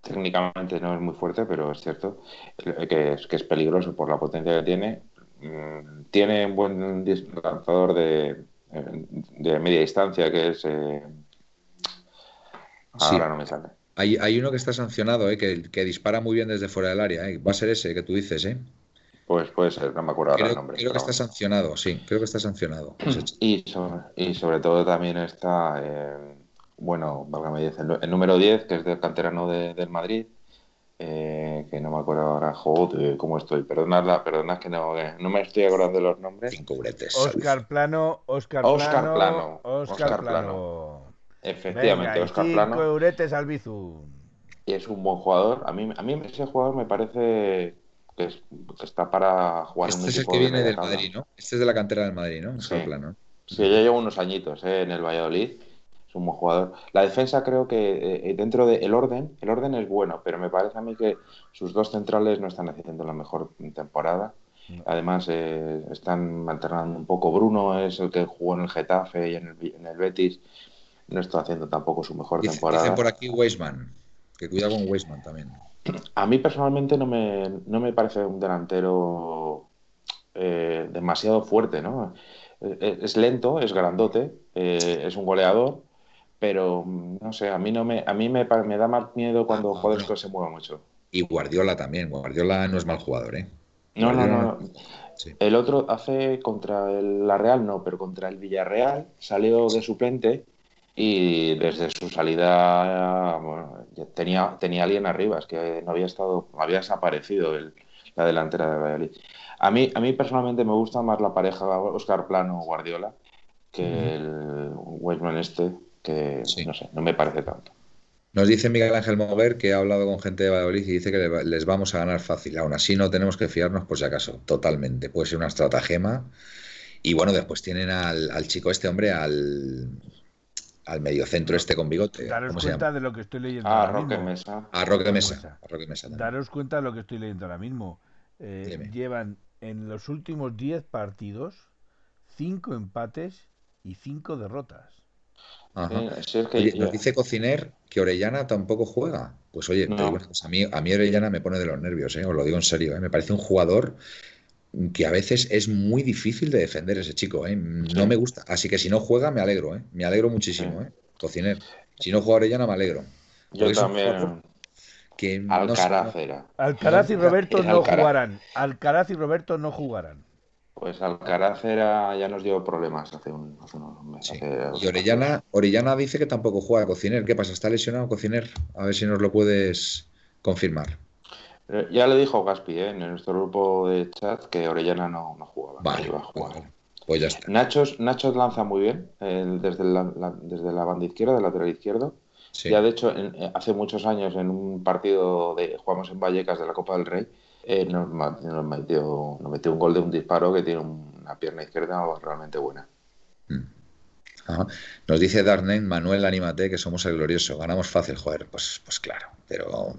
Técnicamente no es muy fuerte, pero es cierto eh, que es, que es peligroso por la potencia que tiene. Mm, Tiene un buen lanzador de, de media distancia que es... eh, Sí. ahora no me sale. Hay, hay uno que está sancionado, ¿eh? que, que dispara muy bien desde fuera del área. ¿eh? Va a ser ese que tú dices, ¿eh? Pues puede ser, no me acuerdo ahora el nombre. creo que está sancionado, sí, creo que está sancionado. chico. Y sobre, y sobre todo también está, eh, bueno, el, el número 10, que es del canterano de- del Madrid, eh, que no me acuerdo ahora, joder, cómo estoy. Perdonadla, perdonad que no, eh, no me estoy acordando de los nombres. Cinco bretes. Oscar Plano, Oscar Oscar Plano, Plano, Oscar, Oscar Plano. Efectivamente, Venga, Oscar cinco Plano. euretes al Bizu. Y es un buen jugador. A mí, a mí ese jugador me parece que, es- que está para jugar en un Este es el que de viene del. Madrid, ¿no? Este es de la cantera del Madrid, ¿no? Oscar Sí. Plano. Sí, ya lleva unos añitos eh, en el Valladolid. Es un buen jugador. La defensa creo que eh, dentro del orden, el orden es bueno, pero me parece a mí que sus dos centrales no están haciendo la mejor temporada. Además, eh, están alternando un poco. Bruno es el que jugó en el Getafe y en el, en el Betis. No está haciendo tampoco su mejor Dice, temporada. dice por aquí Weisman, que cuida con Weisman también. A mí personalmente no me, no me parece un delantero eh, demasiado fuerte, ¿no? Eh, Es lento, es grandote, eh, es un goleador, pero no sé, a mí no me, a mí me, me da más miedo cuando Ah, jugadores se mueven mucho. Y Guardiola también. Guardiola no es mal jugador, ¿eh? No, no, no, no. Sí. El otro hace contra el, la Real, no, pero contra el Villarreal salió de suplente y desde su salida bueno, tenía, tenía alguien arriba, es que no había estado, había desaparecido el, la delantera de Valladolid. A mí, a mí personalmente me gusta más la pareja Oscar Plano-Guardiola que el Weisman este, que no sé, no me parece tanto. Nos dice Miguel Ángel Moguer que ha hablado con gente de Valladolid y dice que les vamos a ganar fácil. Aún así no tenemos que fiarnos por si acaso, totalmente. Puede ser una estratagema. Y bueno, después tienen al, chico este hombre, al, al mediocentro este con bigote. Daros cuenta de lo que estoy leyendo. Ah, Roque Mesa. Ah, Roque Mesa. Mesa Daros cuenta de lo que estoy leyendo ahora mismo. Eh, llevan en los últimos 10 partidos 5 empates y 5 derrotas. nos dice Cociner que Orellana tampoco juega. Pues oye, a, mí, a mí Orellana me pone de los nervios, ¿eh? os lo digo en serio. ¿eh? Me parece un jugador que a veces es muy difícil de defender ese chico. ¿eh? No me gusta. Así que si no juega, me alegro. ¿eh? Me alegro muchísimo. ¿eh? Cociner. Si no juega Orellana, me alegro. Yo también. Alcaraz era. Alcaraz y Roberto no jugarán. Alcaraz y Roberto no jugarán. Pues Alcaraz era, ya nos dio problemas hace, un, unos meses. Y Orellana, Orellana dice que tampoco juega Cociner. ¿Qué pasa? ¿Está lesionado Cociner? A ver si nos lo puedes confirmar. Ya le dijo Gaspi ¿eh? en nuestro grupo de chat que Orellana no, jugaba. Vale, Pues ya está. Nachos, Nachos lanza muy bien desde, la, desde la banda izquierda, del lateral izquierdo. Ya de hecho, eh, hace muchos años en un partido de jugamos en Vallecas de la Copa del Rey, eh, nos, metió, nos, metió, un gol de un disparo que tiene una pierna izquierda realmente buena. Mm. Nos dice Darnen, Manuel, anímate, que somos el glorioso. Ganamos fácil, joder. Pues, pues claro, pero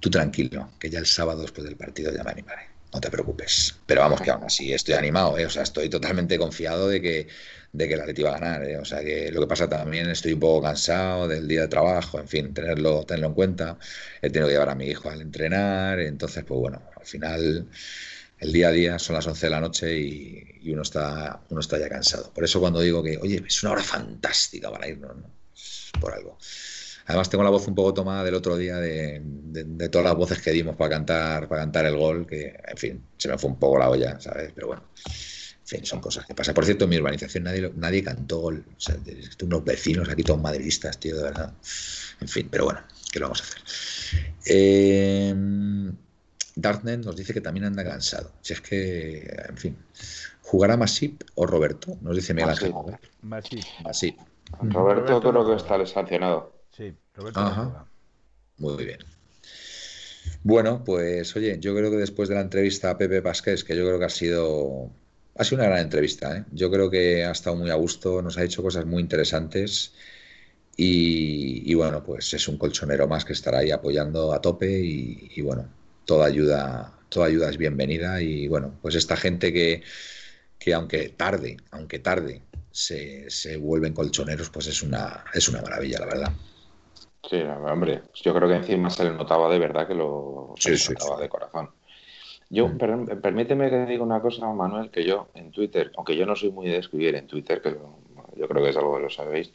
tú tranquilo, que ya el sábado después del partido ya me animaré. No te preocupes. Pero vamos, que aún así estoy animado, ¿eh? o sea, estoy totalmente confiado de que, de que el Atleti va a ganar. ¿eh? O sea, que lo que pasa también estoy un poco cansado del día de trabajo, en fin, tenerlo, tenerlo en cuenta. He tenido que llevar a mi hijo al entrenar, entonces, pues bueno, al final el día a día son las 11 de la noche y, uno, está, uno está ya cansado. Por eso cuando digo que, oye, es una hora fantástica para irnos, ¿no? por algo. Además tengo la voz un poco tomada del otro día de, todas las voces que dimos para cantar, para cantar el gol, que en fin, se me fue un poco la olla, ¿sabes? Pero bueno, en fin, son cosas que pasan. Por cierto, en mi urbanización nadie, nadie cantó gol. O sea, unos vecinos aquí todos madridistas, tío, de verdad. En fin, pero bueno, ¿qué lo vamos a hacer? Eh, Darknet nos dice que también anda cansado. Si es que, en fin, ¿jugará Masip o Roberto? Nos dice Miguel Ángel. Masip. Masip. Roberto, creo que está sancionado. Sí, Roberto. Muy bien. Bueno, pues oye, yo creo que después de la entrevista a Pepe Pasqués, que yo creo que ha sido, ha sido una gran entrevista, ¿eh? yo creo que ha estado muy a gusto, nos ha hecho cosas muy interesantes y, bueno, pues es un colchonero más que estará ahí apoyando a tope y, bueno, toda ayuda, toda ayuda es bienvenida y bueno, pues esta gente que, que aunque tarde, aunque tarde, se, se vuelven colchoneros, pues es una, es una maravilla, la verdad. Sí, hombre, yo creo que encima se le notaba de verdad que lo se notaba de corazón. Yo, mm. permíteme que diga una cosa, Manuel, que yo en Twitter, aunque yo no soy muy de escribir en Twitter, que yo creo que es algo que lo sabéis,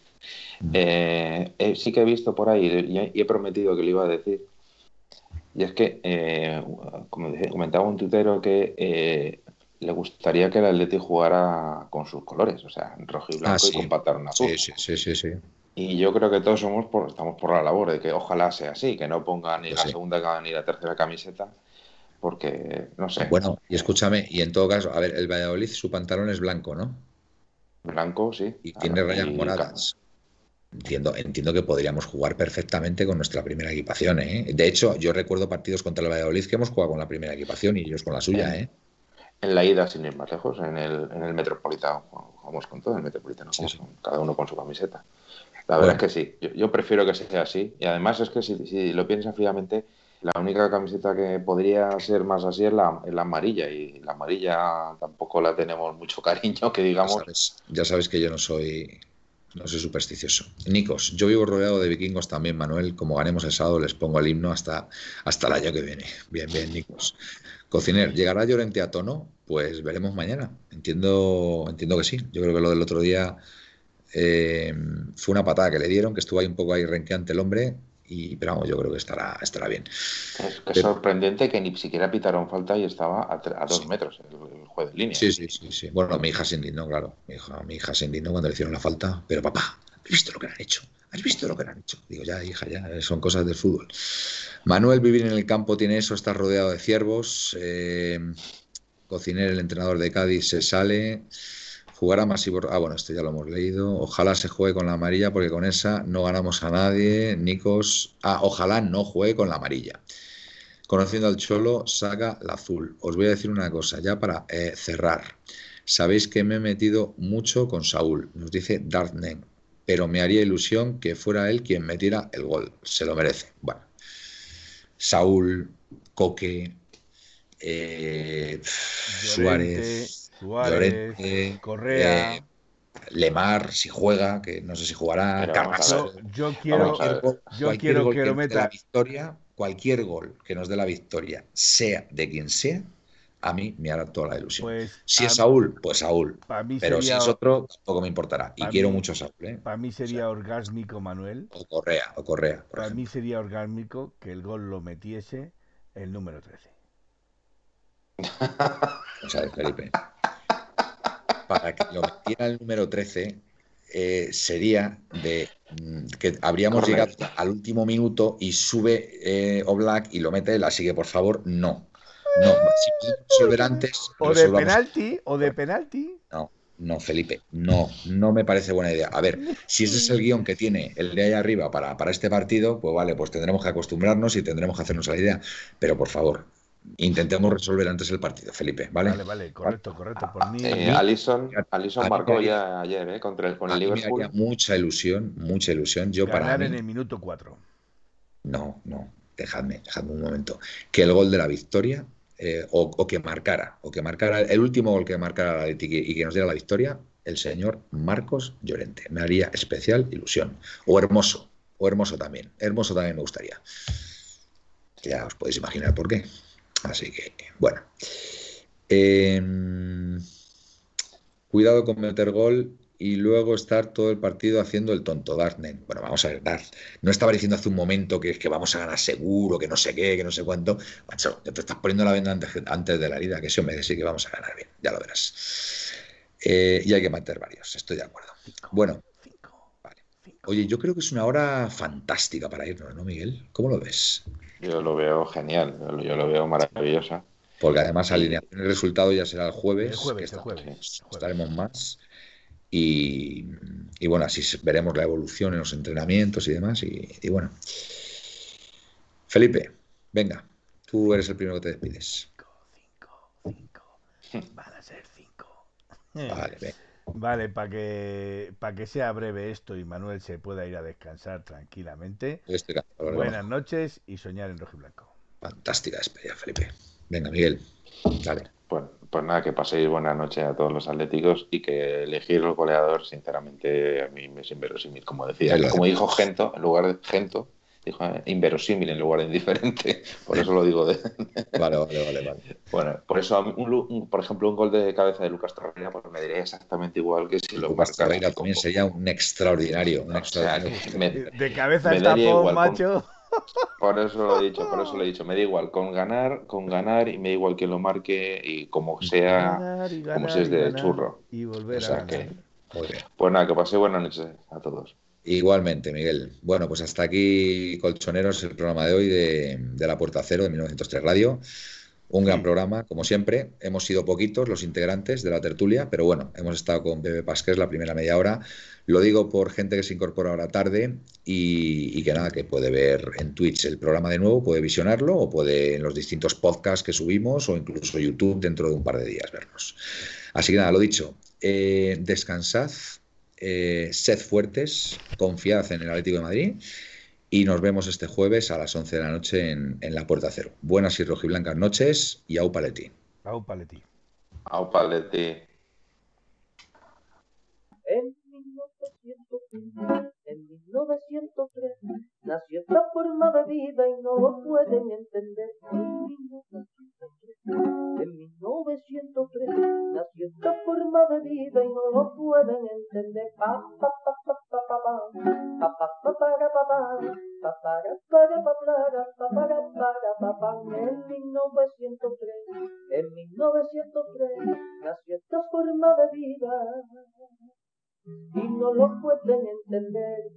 mm. eh, sí que he visto por ahí y, he prometido que lo iba a decir. Y es que, eh, como comentaba un tuitero que eh, le gustaría que el Atleti jugara con sus colores, o sea, rojo y blanco ah, y con pantalón azul. Sí, sí, sí, sí. Y yo creo que todos somos por, estamos por la labor de que ojalá sea así, que no pongan ni la segunda ni la tercera camiseta, porque no sé. Bueno, y escúchame, y en todo caso, a ver, el Valladolid su pantalón es blanco, ¿no? Blanco, sí. Y tiene rayas moradas. Entiendo, entiendo que podríamos jugar perfectamente con nuestra primera equipación, ¿eh? De hecho, yo recuerdo partidos contra el Valladolid que hemos jugado con la primera equipación y ellos con la suya, ¿eh? En la ida, sin ir más lejos, en el, en el Metropolitano, jugamos con todo el Metropolitano, cada uno con su camiseta. La verdad es que sí, yo, prefiero que sea así. Y además es que si, lo piensas fríamente, la única camiseta que podría ser más así es la, amarilla. Y la amarilla tampoco la tenemos mucho *laughs* cariño, que digamos. Ya sabes, que yo no soy, no soy supersticioso. Nicos, yo vivo rodeado de vikingos también, Manuel. Como ganemos el sábado, les pongo el himno hasta, hasta el año que viene. Bien, bien, Nicos. Cociner, ¿llegará Llorente a tono? Pues veremos mañana. Entiendo, entiendo que sí. Yo creo que lo del otro día eh, fue una patada que le dieron, que estuvo ahí un poco ahí renqueante el hombre, y, pero vamos, yo creo que estará, estará bien. Es, sorprendente que ni siquiera pitaron falta y estaba a, dos metros el, juez de línea. Sí, sí, sí, sí. Bueno, mi hija se indignó, claro. Mi hija, mi hija se indignó cuando le hicieron la falta, pero papá, ¿Has visto lo que han hecho? ¿Has visto lo que han hecho? Digo, ya, hija, ya, son cosas del fútbol. Manuel, vivir en el campo tiene eso, está rodeado de ciervos. Eh, Cociner, el entrenador de Cádiz, se sale. Jugará más y Ah, bueno, esto ya lo hemos leído. Ojalá se juegue con la amarilla, porque con esa no ganamos a nadie. Nicos. Ah, ojalá no juegue con la amarilla. Conociendo al Cholo, saca la azul. Os voy a decir una cosa, ya para eh, cerrar. Sabéis que me he metido mucho con Saúl, nos dice Dartnen, pero me haría ilusión que fuera él quien metiera el gol. Se lo merece. Bueno, Saúl, Coque, eh, Suárez, Correa. Eh, Lemar, si juega, que no sé si jugará, Yo, quiero, yo quiero que, lo meta. La victoria, cualquier gol que nos dé la victoria, sea de quien sea, a mí me hará toda la ilusión. Pues si es Saúl, pues Saúl. Pero si es otro, tampoco me importará. Y quiero mucho a Saúl. ¿eh? Para mí sería orgásmico, Manuel. O Correa, o Correa. Para mí sería orgásmico que el gol lo metiese el número 13. O sea, Felipe. Para que lo metiera el número 13, eh, sería de mm, que habríamos llegado al último minuto y sube eh, Oblak y lo mete él. Así que, por favor, no. No, si antes. O de penalti, o de penalti. No, no, Felipe, no, no me parece buena idea. A ver, si ese es el guion que tiene el de ahí arriba para, para este partido, pues vale, pues tendremos que acostumbrarnos y tendremos que hacernos la idea. Pero por favor, intentemos resolver antes el partido, Felipe, ¿vale? Vale, vale, correcto, correcto. Por mí, eh, Alison, marcó ya ayer, ¿eh? Contra el, con el Liverpool. Me mucha ilusión, mucha ilusión. Yo Ganar para mí, en el minuto 4. No, no, dejadme, dejadme un momento. Que el gol de la victoria eh, o, que marcara, o que marcara el último gol que marcara la Atlético y que nos diera la victoria, el señor Marcos Llorente. Me haría especial ilusión. O hermoso, o hermoso también. Hermoso también me gustaría. Ya os podéis imaginar por qué. Así que, bueno. Em, cuidado con meter gol y luego estar todo el partido haciendo el tonto Dartnen. Bueno, vamos a ver, Dart. No estaba diciendo hace un momento que, que vamos a ganar seguro, que no sé qué, que no sé cuánto. Macho, te estás poniendo la venda antes, de la herida, que sí, me sí que vamos a ganar bien, ya lo verás. Eh, y hay que meter varios, estoy de acuerdo. Bueno. Oye, yo creo que es una hora fantástica para irnos, ¿no, Miguel? ¿Cómo lo ves? Yo lo veo genial, yo lo veo maravillosa. Porque además alineación el resultado ya será el jueves. El jueves, el jueves. Estaremos más. Y, bueno, así veremos la evolución en los entrenamientos y demás. Y, bueno, Felipe, venga, tú eres el primero que te despides. Cinco, cinco, Van a ser cinco. Vale, Vale, para que, para que sea breve esto y Manuel se pueda ir a descansar tranquilamente. Buenas noches y soñar en rojo y blanco. Fantástica despedida, Felipe. Venga, Miguel, dale. Pues, pues nada, que paséis buena noche a todos los atléticos y que elegir el goleador, sinceramente, a mí me es inverosímil. Como decía, como dijo Gento, en lugar de Gento, dijo eh, inverosímil en lugar de indiferente. *laughs* Por eso lo digo de. *laughs* vale, vale, vale, vale. Bueno, por eso, un, por ejemplo, un gol de cabeza de Lucas Torreira, pues me diría exactamente igual que si lo Lucas Torreira también sería un extraordinario. Un extraordinario. de cabeza está por macho. *laughs* Por eso lo he dicho, por eso lo he dicho. Me da igual con ganar, con ganar y me da igual que lo marque y como sea, como si es de churro. Y volver a que, Pues nada, que pase buenas noches a todos. Igualmente, Miguel. Bueno, pues hasta aquí, Colchoneros, el programa de hoy de, de La Puerta Cero de 1903 Radio. Un gran programa, como siempre. Hemos sido poquitos los integrantes de la tertulia, pero bueno, hemos estado con Bebe Pasqués la primera media hora. Lo digo por gente que se incorpora ahora tarde y, que nada, que puede ver en Twitch el programa de nuevo, puede visionarlo o puede en los distintos podcasts que subimos o incluso YouTube dentro de un par de días vernos. Así que nada, lo dicho, eh, descansad, eh, sed fuertes, confiad en el Atlético de Madrid y nos vemos este jueves a las 11 de la noche en, La Puerta Cero. Buenas y rojiblancas noches y au paleti. Au paleti. Au paleti. En 1903, en 1903, nació esta forma de vida y no lo pueden entender. En 1903, en 1903, nació esta forma de vida y no lo pueden entender. Pa, en 1903, en 1903 nació esta forma de vida y no lo pueden entender.